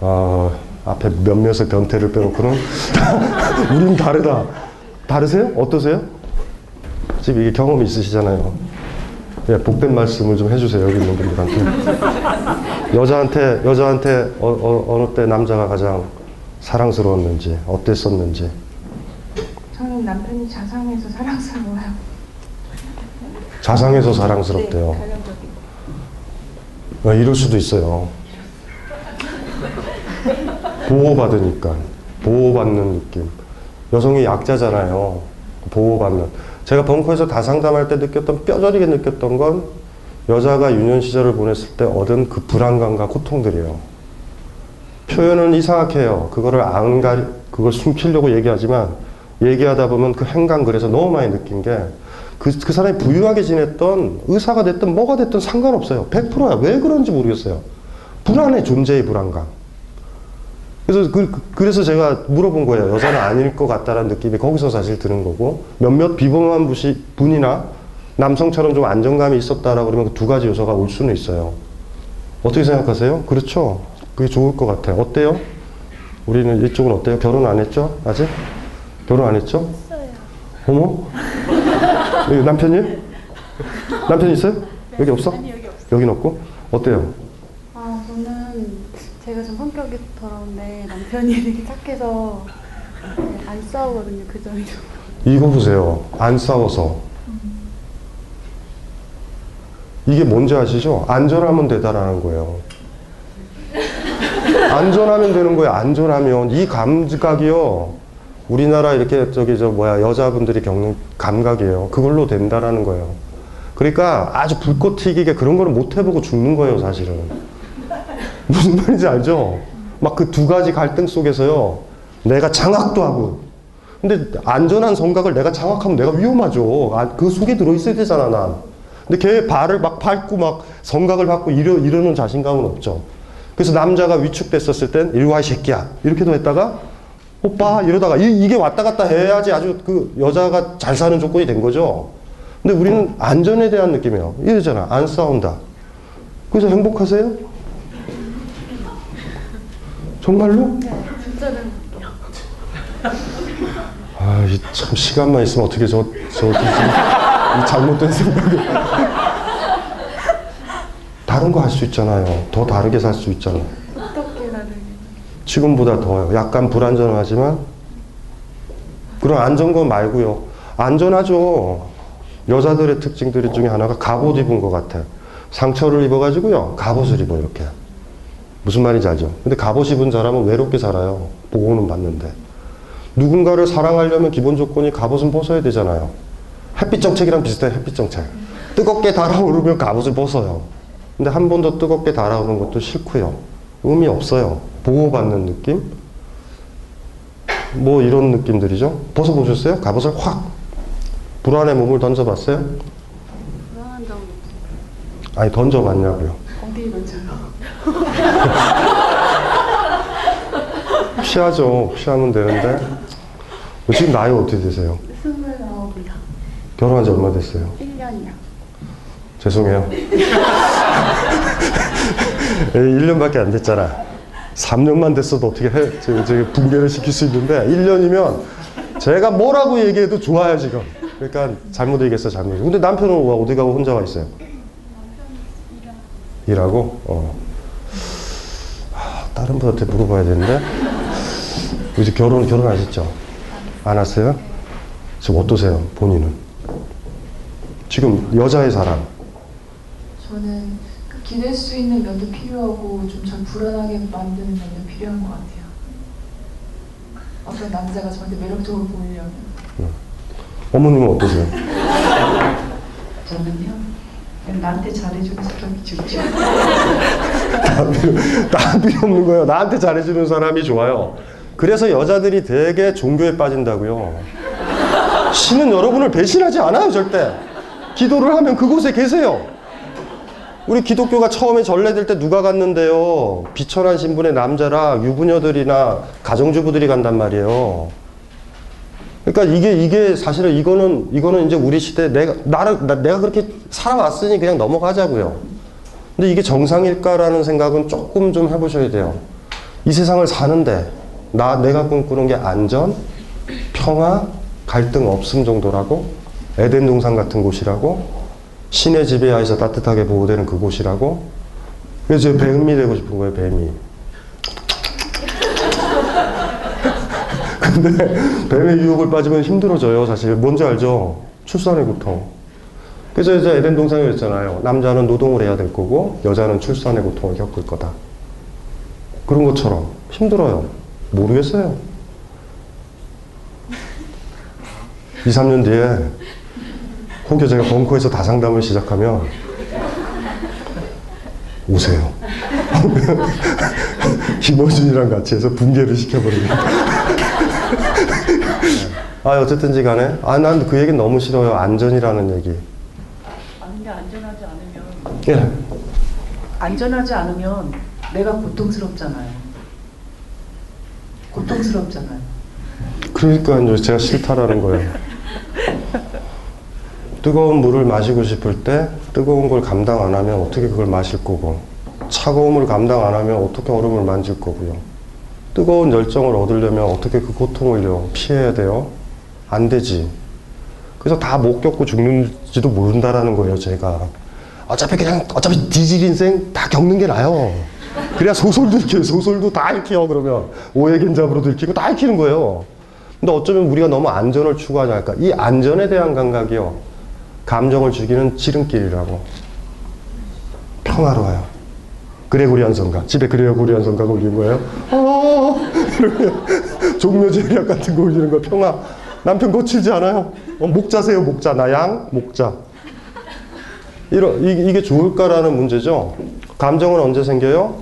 아, 앞에 몇몇의 변태를 빼놓고는 우린 다르다. 다르세요? 어떠세요? 지금 이게 경험이 있으시잖아요. 예, 복된 말씀을 좀 해주세요. 여기 있는 분들한테. 여자한테, 여자한테 어, 어, 어느 때 남자가 가장 사랑스러웠는지, 어땠었는지. 저는 남편이 자상해서 사랑스러워요. 자상해서 사랑스럽대요. 네. 어, 이럴 수도 있어요. 보호받으니까. 보호받는 느낌. 여성이 약자잖아요. 보호받는. 제가 벙커에서 다 상담할 때 느꼈던, 뼈저리게 느꼈던 건 여자가 유년 시절을 보냈을 때 얻은 그 불안감과 고통들이에요. 표현은 이상하게 해요. 그거를 안 가, 그걸 숨기려고 얘기하지만 얘기하다 보면 그 행간 글에서 너무 많이 느낀 게 그, 그 사람이 부유하게 지냈던 의사가 됐든 뭐가 됐든 상관없어요. 100%야. 왜 그런지 모르겠어요. 불안해, 존재의 불안감. 그래서 그, 그래서 제가 물어본 거예요. 여자는 아닐 것 같다라는 느낌이 거기서 사실 드는 거고 몇몇 비범한 부시, 분이나 남성처럼 좀 안정감이 있었다라고 그러면 그 두 가지 요소가 올 수는 있어요. 어떻게 생각하세요? 그렇죠. 그게 좋을 것 같아요. 어때요? 우리는 이쪽은 어때요? 결혼 안 했죠? 아직? 결혼 안 했죠? 했어요. 어머? 여기 남편이? 남편 있어요? 여기 없어? 아니 여기 없어요. 여긴 없고? 어때요? 아 저는 제가 좀 성격이 더러운데 남편이 되게 착해서 네, 안 싸우거든요. 그 점이 좀. 이거 보세요. 안 싸워서. 이게 뭔지 아시죠? 안전하면 되다라는 거예요. 안전하면 되는 거예요. 안전하면. 이 감각이요. 우리나라 이렇게 저기 저 뭐야 여자분들이 겪는 감각이에요. 그걸로 된다라는 거예요. 그러니까 아주 불꽃 튀기게 그런 거를 못 해보고 죽는 거예요, 사실은. 무슨 말인지 알죠? 막 그 두 가지 갈등 속에서요. 내가 장악도 하고. 근데 안전한 성각을 내가 장악하면 내가 위험하죠. 아, 그 속에 들어있어야 되잖아, 난. 근데 걔 발을 막 밟고 막 성각을 받고 이러, 이러는 자신감은 없죠. 그래서 남자가 위축됐었을 땐 이리 와, 이 새끼야. 이렇게도 했다가 오빠 이러다가 이, 게 왔다 갔다 해야지 아주 그 여자가 잘 사는 조건이 된 거죠. 근데 우리는 안전에 대한 느낌이에요. 이러잖아. 안 싸운다. 그래서 행복하세요? 정말로? 네, 진짜는. 아, 이참 시간만 있으면 어떻게 저, 저, 이, 이 잘못된 생각을. 다른 거 할 수 있잖아요. 더 다르게 살 수 있잖아요. 지금보다 더요. 약간 불안전하지만 그런 안전건 말고요. 안전하죠. 여자들의 특징들 중에 하나가 갑옷 입은 것 같아. 상처를 입어가지고요. 갑옷을 입어 이렇게. 무슨 말인지 알죠? 근데 갑옷 입은 사람은 외롭게 살아요. 보호는 받는데. 누군가를 사랑하려면 기본 조건이 갑옷은 벗어야 되잖아요. 햇빛 정책이랑 비슷해요. 햇빛 정책. 뜨겁게 달아오르면 갑옷을 벗어요. 근데 한 번 더 뜨겁게 달아오는 것도 싫고요. 의미 없어요. 보호받는 느낌? 뭐 이런 느낌들이죠. 벗어보셨어요? 갑옷을 확 불안의 몸을 던져봤어요? 불안한 적 아니 던져봤냐고요. 어디 먼저요? 피하죠. 피하면 되는데. 지금 나이 어떻게 되세요? 스물아홉이요. 결혼한 지 얼마 됐어요? 1년이요. 죄송해요. 1년밖에 안 됐잖아. 3년만 됐어도 어떻게 해? 제가, 제가 붕괴를 시킬 수 있는데 1년이면 제가 뭐라고 얘기해도 좋아요 지금. 그러니까 잘못 얘기했어 잘못. 근데 남편은 와, 어디 가고 혼자 와 있어요? 일하고. 어. 아, 다른 분한테 물어봐야 되는데. 이제 결혼 결혼하셨죠? 안 하세요? 지금 어떠세요? 본인은? 지금 여자의 사랑. 저는 그 기댈 수 있는 면도 필요하고 좀절 불안하게 만드는 면도 필요한 것 같아요. 어떤 남자가 저한테 매력적으로 보이려면 어머님은 어떠세요? 저는요 나한테 잘해주는 사람이 좋죠. 나 필요 없는 거예요. 나한테 잘해주는 사람이 좋아요. 그래서 여자들이 되게 종교에 빠진다고요. 신은 여러분을 배신하지 않아요, 절대. 기도를 하면 그곳에 계세요. 우리 기독교가 처음에 전래될 때 누가 갔는데요? 비천한 신분의 남자랑 유부녀들이나 가정주부들이 간단 말이에요. 그러니까 이게 이게 사실은 이거는 이거는 이제 우리 시대 내가 나를 나- 내가 그렇게 살아왔으니 그냥 넘어가자고요. 근데 이게 정상일까라는 생각은 조금 좀 해보셔야 돼요. 이 세상을 사는데 나 내가 꿈꾸는 게 안전, 평화, 갈등 없음 정도라고 에덴 동산 같은 곳이라고 신의 지배하에서 따뜻하게 보호되는 그곳이라고 그래서 제가 뱀이 되고 싶은 거예요 뱀이 근데 뱀의 유혹을 빠지면 힘들어져요 사실 뭔지 알죠 출산의 고통 그래서 이제 에덴 동상에 그랬잖아요. 남자는 노동을 해야 될 거고 여자는 출산의 고통을 겪을 거다. 그런 것처럼 힘들어요. 모르겠어요. 2, 3년 뒤에 혹여 제가 벙커에서 다상담을 시작하면 오세요. 김호준이랑 같이 해서 붕괴를 시켜버립니다. 아, 어쨌든지 간에. 아, 난 그 얘기는 너무 싫어요. 안전이라는 얘기. 아닌데 안전하지 않으면 예. 안전하지 않으면 내가 고통스럽잖아요. 고통스럽잖아요. 그러니까 제가 싫다라는 거예요. 뜨거운 물을 마시고 싶을 때 뜨거운 걸 감당 안 하면 어떻게 그걸 마실 거고 차가움을 감당 안 하면 어떻게 얼음을 만질 거고요. 뜨거운 열정을 얻으려면 어떻게 그 고통을요 피해야 돼요? 안 되지. 그래서 다 못 겪고 죽는지도 모른다라는 거예요, 제가. 어차피 그냥 어차피 뒤질 인생 다 겪는 게 나아요. 그래야 소설도 읽혀요. 소설도 다 읽혀요. 그러면 오해 견잡으로도 읽히고 다 읽히는 거예요. 근데 어쩌면 우리가 너무 안전을 추구하지 않을까. 이 안전에 대한 감각이요. 감정을 죽이는 지름길이라고. 평화로워요. 그레고리안 성가. 집에 그레고리안 성가가 울리는 거예요. 어, 종묘제약 같은 거 울리는 거 평화. 남편 거칠지 않아요. 어, 목자세요, 목자. 나 양, 목자. 이러, 이- 이게 좋을까라는 문제죠. 감정은 언제 생겨요?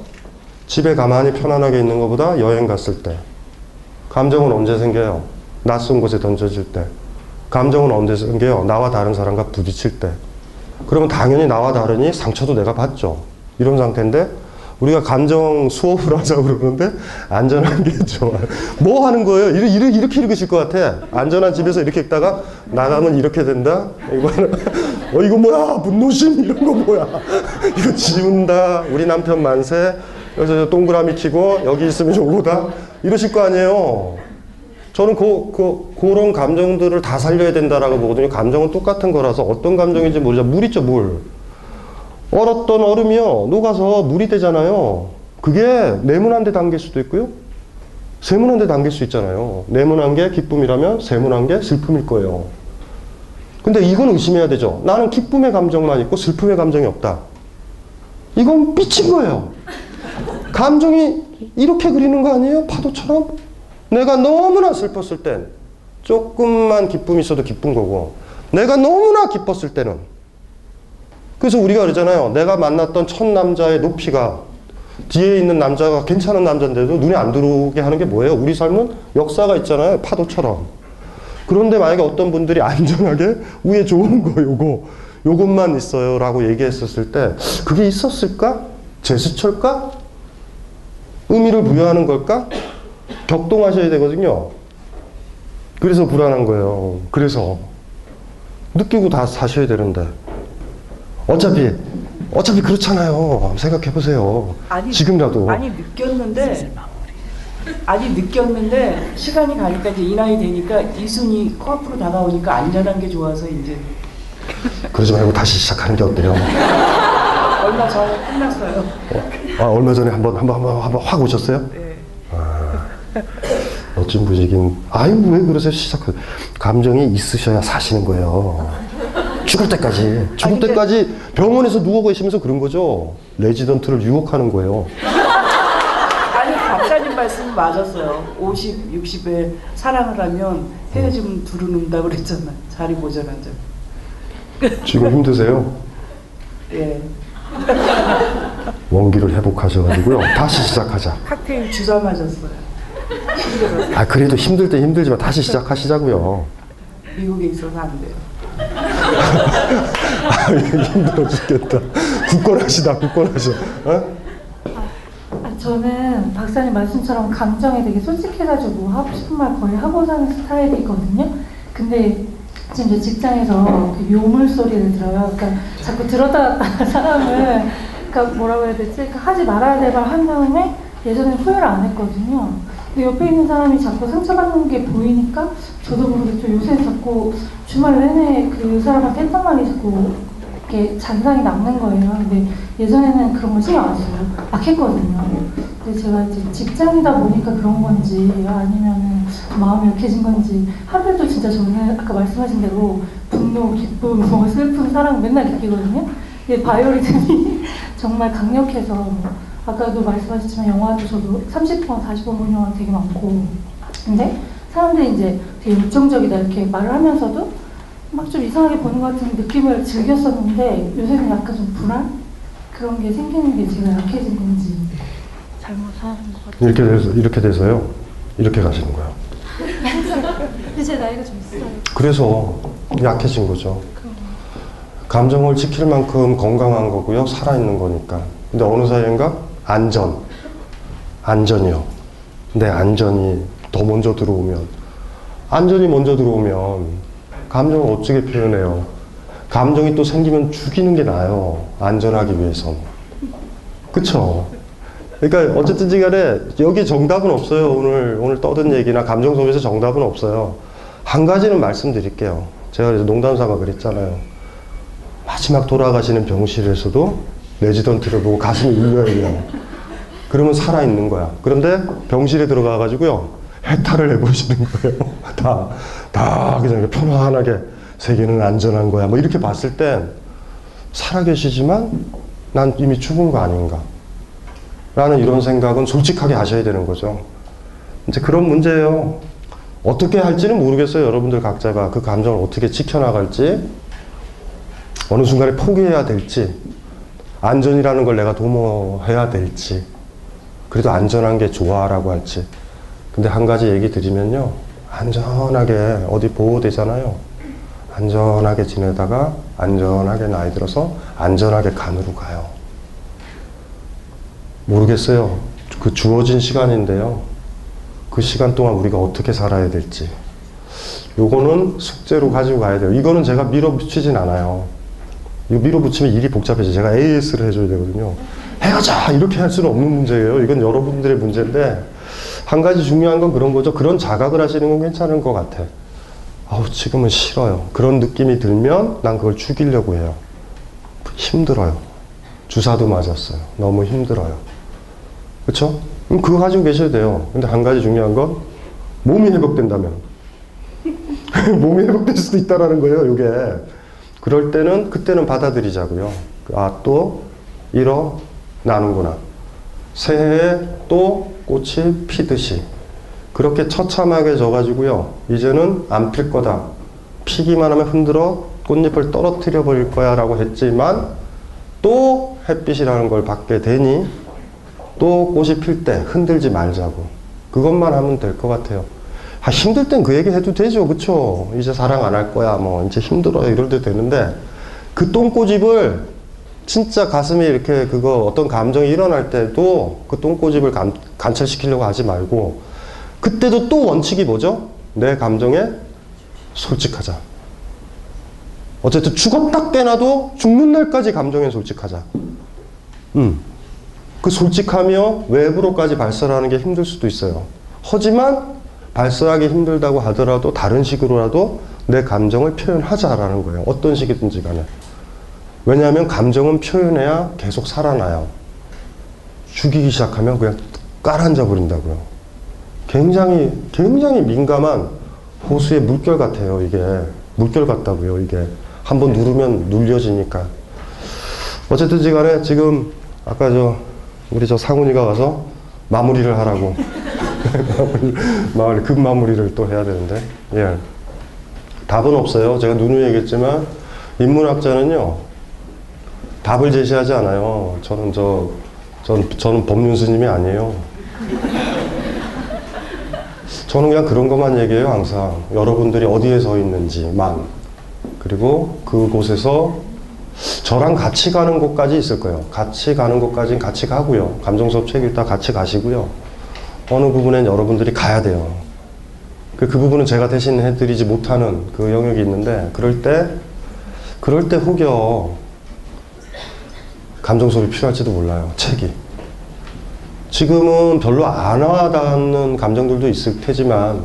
집에 가만히 편안하게 있는 것보다 여행 갔을 때. 감정은 언제 생겨요? 낯선 곳에 던져질 때. 감정은 언제 생겨요? 나와 다른 사람과 부딪힐 때. 그러면 당연히 나와 다르니 상처도 내가 받죠. 이런 상태인데 우리가 감정 수업을 하자고 그러는데 안전한 게 좋아요. 뭐 하는 거예요? 이렇게, 이렇게, 이렇게 읽으실 것 같아. 안전한 집에서 이렇게 읽다가 나가면 이렇게 된다? 이거는, 어, 이거 뭐야? 분노심? 이런 거 뭐야? 이거 지운다. 우리 남편 만세. 그래서 동그라미 키고 여기 있으면 좋고다. 이러실 거 아니에요. 저는 그, 그, 그런 감정들을 다 살려야 된다라고 보거든요. 감정은 똑같은 거라서 어떤 감정인지 모르죠. 물 있죠, 물. 얼었던 얼음이요. 녹아서 물이 되잖아요. 그게 네모난 데 담길 수도 있고요. 세모난 데 담길 수 있잖아요. 네모난 게 기쁨이라면 세모난 게 슬픔일 거예요. 근데 이건 의심해야 되죠. 나는 기쁨의 감정만 있고 슬픔의 감정이 없다. 이건 삐친 거예요. 감정이 이렇게 그리는 거 아니에요? 파도처럼? 내가 너무나 슬펐을 땐 조금만 기쁨이 있어도 기쁜 거고 내가 너무나 기뻤을 때는 그래서 우리가 그러잖아요. 내가 만났던 첫 남자의 높이가 뒤에 있는 남자가 괜찮은 남자인데도 눈에 안 들어오게 하는 게 뭐예요? 우리 삶은 역사가 있잖아요. 파도처럼. 그런데 만약에 어떤 분들이 안전하게 위에 좋은 거 요거 요것만 있어요 라고 얘기했었을 때 그게 있었을까? 제스처일까? 의미를 부여하는 걸까? 격동하셔야 되거든요. 그래서 불안한 거예요. 그래서 느끼고 다 사셔야 되는데 어차피 어차피 그렇잖아요. 생각해 보세요. 지금이라도 아니 느꼈는데 아니 느꼈는데 시간이 가니까 이제 이 나이 되니까 이순이 코앞으로 다가오니까 안전한 게 좋아서 이제 그러지 말고 다시 시작하는 게 어때요? 얼마 전에 끝났어요. 아, 얼마 전에 한번 한번 한번 한번 확 오셨어요? 네. 멋진 분이긴. 아유 왜 그러세요? 시작. 감정이 있으셔야 사시는 거예요. 죽을 때까지. 죽을 아니, 때까지 병원에서 누워 계시면서 그런 거죠. 레지던트를 유혹하는 거예요. 아니 박사님 말씀 맞았어요. 50, 60에 사랑을 하면 둘은 운다 그랬잖아. 자리 모자란 적. 지금 힘드세요? 예. 원기를 회복하셔가지고요. 다시 시작하자. 칵테일 주사 맞았어요. 아 그래도 힘들 때 힘들지만 다시 시작하시자고요. 미국에 있어서 안 돼요. 아, 힘들어 죽겠다. 굳건하시다, 굳건하셔. 어? 아, 저는 박사님 말씀처럼 감정에 되게 솔직해가지고 하고 싶은 말 거의 하고 사는 스타일이거든요. 근데 지금 이제 직장에서 그 요물 소리를 들어요. 그러니까 자꾸 들었다 놨다 사람을 그러니까 뭐라고 해야 되지? 그러니까 하지 말아야 될 말 한 다음에 예전에 후회를 안 했거든요. 옆에 있는 사람이 자꾸 상처받는 게 보이니까 저도 모르겠죠. 요새 자꾸 주말 내내 그 사람한테 했던 말이 자꾸 이렇게 잔상이 남는 거예요. 근데 예전에는 그런 걸 신경 안 써요. 막 했거든요. 근데 제가 이제 직장이다 보니까 그런 건지 아니면은 마음이 약해진 건지 하루에도 진짜 저는 아까 말씀하신 대로 분노, 기쁨, 뭐 슬픔, 그 사랑을 맨날 느끼거든요. 근데 바이오리듬이 정말 강력해서 뭐 아까도 말씀하셨지만 영화도 저도 30번, 40번 본 영화 되게 많고 근데 사람들이 이제 되게 열정적이다 이렇게 말을 하면서도 막 좀 이상하게 보는 것 같은 느낌을 즐겼었는데 요새는 약간 좀 불안? 그런 게 생기는 게 제가 약해진 건지 잘못하는 것 같아요. 이렇게 돼서 이렇게 돼서요. 이렇게 가시는 거예요. 근데 제 나이가 좀 있어요. 그래서 약해진 거죠. 감정을 지킬 만큼 건강한 거고요. 살아있는 거니까. 근데 어느 사이인가? 안전. 안전이요. 내 안전이 더 먼저 들어오면. 안전이 먼저 들어오면 감정을 어떻게 표현해요? 감정이 또 생기면 죽이는 게 나아요. 안전하기 위해선. 그쵸? 그러니까 어쨌든지 간에 여기 정답은 없어요. 오늘, 오늘 떠든 얘기나 감정 속에서 정답은 없어요. 한 가지는 말씀드릴게요. 제가 그래서 농담 삼아 그랬잖아요. 마지막 돌아가시는 병실에서도 레지던트를 보고 가슴이 울려요. 그러면 살아있는 거야. 그런데 병실에 들어가 가지고요. 해탈을 해보시는 거예요. 다, 다 그냥 편안하게 세계는 안전한 거야. 뭐 이렇게 봤을 땐 살아계시지만 난 이미 죽은 거 아닌가. 라는 이런 생각은 솔직하게 하셔야 되는 거죠. 이제 그런 문제예요. 어떻게 할지는 모르겠어요. 여러분들 각자가 그 감정을 어떻게 지켜나갈지, 어느 순간에 포기해야 될지, 안전이라는 걸 내가 도모해야 될지, 그래도 안전한 게 좋아라고 할지. 근데 한 가지 얘기 드리면요. 안전하게 어디 보호되잖아요. 안전하게 지내다가 안전하게 나이 들어서 안전하게 간으로 가요. 모르겠어요. 그 주어진 시간인데요. 그 시간 동안 우리가 어떻게 살아야 될지. 요거는 숙제로 가지고 가야 돼요. 이거는 제가 밀어붙이진 않아요. 이거 밀어붙이면 일이 복잡해져. 제가 AS를 해줘야 되거든요. 해가자! 이렇게 할 수는 없는 문제예요. 이건 여러분들의 문제인데, 한 가지 중요한 건 그런 거죠. 그런 자각을 하시는 건 괜찮은 것 같아. 아우, 지금은 싫어요. 그런 느낌이 들면 난 그걸 죽이려고 해요. 힘들어요. 주사도 맞았어요. 너무 힘들어요. 그쵸? 그럼 그거 가지고 계셔야 돼요. 근데 한 가지 중요한 건 몸이 회복된다면. 몸이 회복될 수도 있다라는 거예요, 요게. 그럴 때는, 그때는 받아들이자고요. 아, 또, 일어나는구나. 새해에 또 꽃이 피듯이. 그렇게 처참하게 져가지고요. 이제는 안 필 거다. 피기만 하면 흔들어 꽃잎을 떨어뜨려 버릴 거야 라고 했지만 또 햇빛이라는 걸 받게 되니 또 꽃이 필 때 흔들지 말자고. 그것만 하면 될 것 같아요. 아, 힘들 땐 그 얘기 해도 되죠. 그쵸? 이제 사랑 안 할 거야. 뭐, 이제 힘들어요. 이럴 때 되는데, 그 똥꼬집을 진짜 가슴이 이렇게 그거 어떤 감정이 일어날 때도 그 똥꼬집을 감, 관찰시키려고 하지 말고, 그때도 또 원칙이 뭐죠? 내 감정에 솔직하자. 어쨌든 죽었다 깨나도 죽는 날까지 감정에 솔직하자. 음. 그 솔직하며 외부로까지 발설하는 게 힘들 수도 있어요. 하지만 발설하기 힘들다고 하더라도 다른 식으로라도 내 감정을 표현하자라는 거예요. 어떤 식이든지 간에. 왜냐하면 감정은 표현해야 계속 살아나요. 죽이기 시작하면 그냥 깔아앉아 버린다고요. 굉장히, 굉장히 민감한 호수의 물결 같아요, 이게. 물결 같다고요, 이게. 한번 누르면 눌려지니까. 어쨌든지 간에 지금 아까 저 우리 저 상훈이가 가서 마무리를 하라고. 마무리, 급 마무리를 또 해야 되는데. 예. 답은 없어요. 제가 누누이 얘기했지만, 인문학자는요, 답을 제시하지 않아요. 저는 저, 전, 저는 법륜 스님이 아니에요. 저는 그냥 그런 것만 얘기해요, 항상. 여러분들이 어디에 서 있는지만. 그리고 그곳에서 저랑 같이 가는 곳까지 있을 거예요. 같이 가는 곳까지는 같이 가고요. 감정 수업 책 읽다 같이 가시고요. 어느 부분엔 여러분들이 가야 돼요. 그, 그 부분은 제가 대신 해드리지 못하는 그 영역이 있는데, 그럴 때, 그럴 때 혹여 감정 수업이 필요할지도 몰라요. 책이. 지금은 별로 안 와닿는 감정들도 있을 테지만,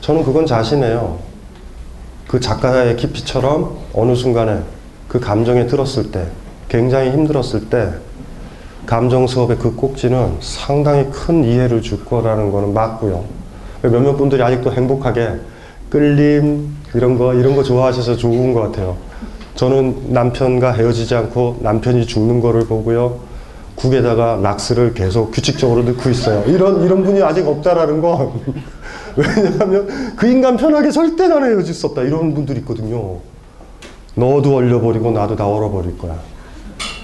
저는 그건 자신해요. 그 작가의 깊이처럼 어느 순간에 그 감정에 들었을 때, 굉장히 힘들었을 때, 감정 수업의 그 꼭지는 상당히 큰 이해를 줄 거라는 거는 맞고요. 몇몇 분들이 아직도 행복하게 끌림, 이런 거, 이런 거 좋아하셔서 좋은 것 같아요. 저는 남편과 헤어지지 않고 남편이 죽는 거를 보고요. 국에다가 락스를 계속 규칙적으로 넣고 있어요. 이런, 이런 분이 아직 없다라는 건. 왜냐하면 그 인간 편하게 절대 나는 헤어질 수 없다. 이런 분들이 있거든요. 너도 얼려버리고 나도 다 얼어버릴 거야.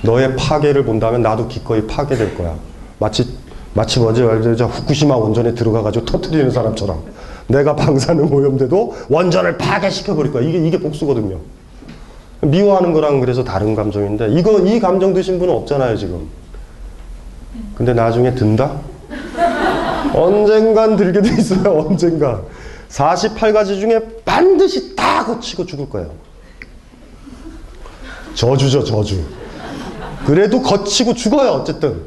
너의 파괴를 본다면 나도 기꺼이 파괴될 거야. 마치, 마치 뭐지, 저 후쿠시마 원전에 들어가가지고 터트리는 사람처럼. 내가 방사능 오염돼도 원전을 파괴시켜 버릴 거야. 이게, 이게 복수거든요. 미워하는 거랑 그래서 다른 감정인데, 이거, 이 감정 드신 분은 없잖아요, 지금. 근데 나중에 든다? 언젠간 들게 돼 있어요, 언젠간. 48가지 중에 반드시 다 거치고 죽을 거예요. 저주죠, 저주. 그래도 거치고 죽어요, 어쨌든.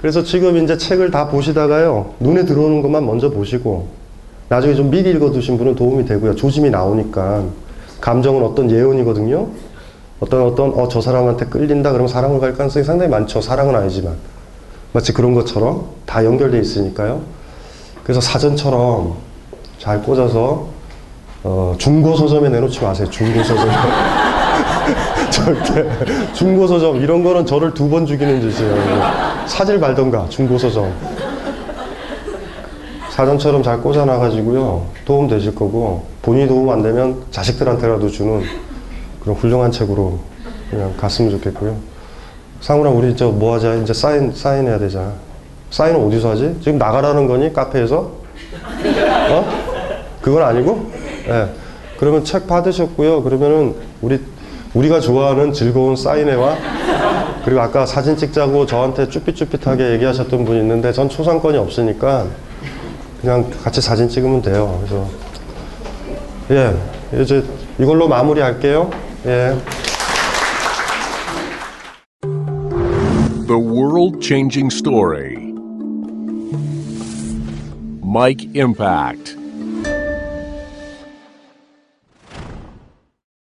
그래서 지금 이제 책을 다 보시다가요, 눈에 들어오는 것만 먼저 보시고, 나중에 좀 미리 읽어두신 분은 도움이 되고요. 조짐이 나오니까. 감정은 어떤 예언이거든요. 어떤, 어떤, 어, 저 사람한테 끌린다 그러면 사랑을 갈 가능성이 상당히 많죠. 사랑은 아니지만. 마치 그런 것처럼 다 연결돼 있으니까요. 그래서 사전처럼 잘 꽂아서, 어, 중고 서점에 내놓지 마세요. 중고 서점. 절대 중고서점 이런 거는 저를 두 번 죽이는 짓이에요. 사질 말던가 중고서점 사전처럼 잘 꽂아놔가지고요 도움 되실 거고 본인이 도움 안 되면 자식들한테라도 주는 그런 훌륭한 책으로 그냥 갔으면 좋겠고요. 상우랑 우리 저 뭐 하자 이제 사인 사인해야 되잖아. 사인은 어디서 하지? 지금 나가라는 거니 카페에서? 어? 그건 아니고? 예. 그러면 책 받으셨고요. 그러면은 우리 우리가 좋아하는 즐거운 사인회와 그리고 아까 사진 찍자고 저한테 쭈삣쭈삣하게 얘기하셨던 분이 있는데 전 초상권이 없으니까 그냥 같이 사진 찍으면 돼요. 그래서 예 이제 이걸로 마무리할게요. 예. The World Changing Story. Mike Impact.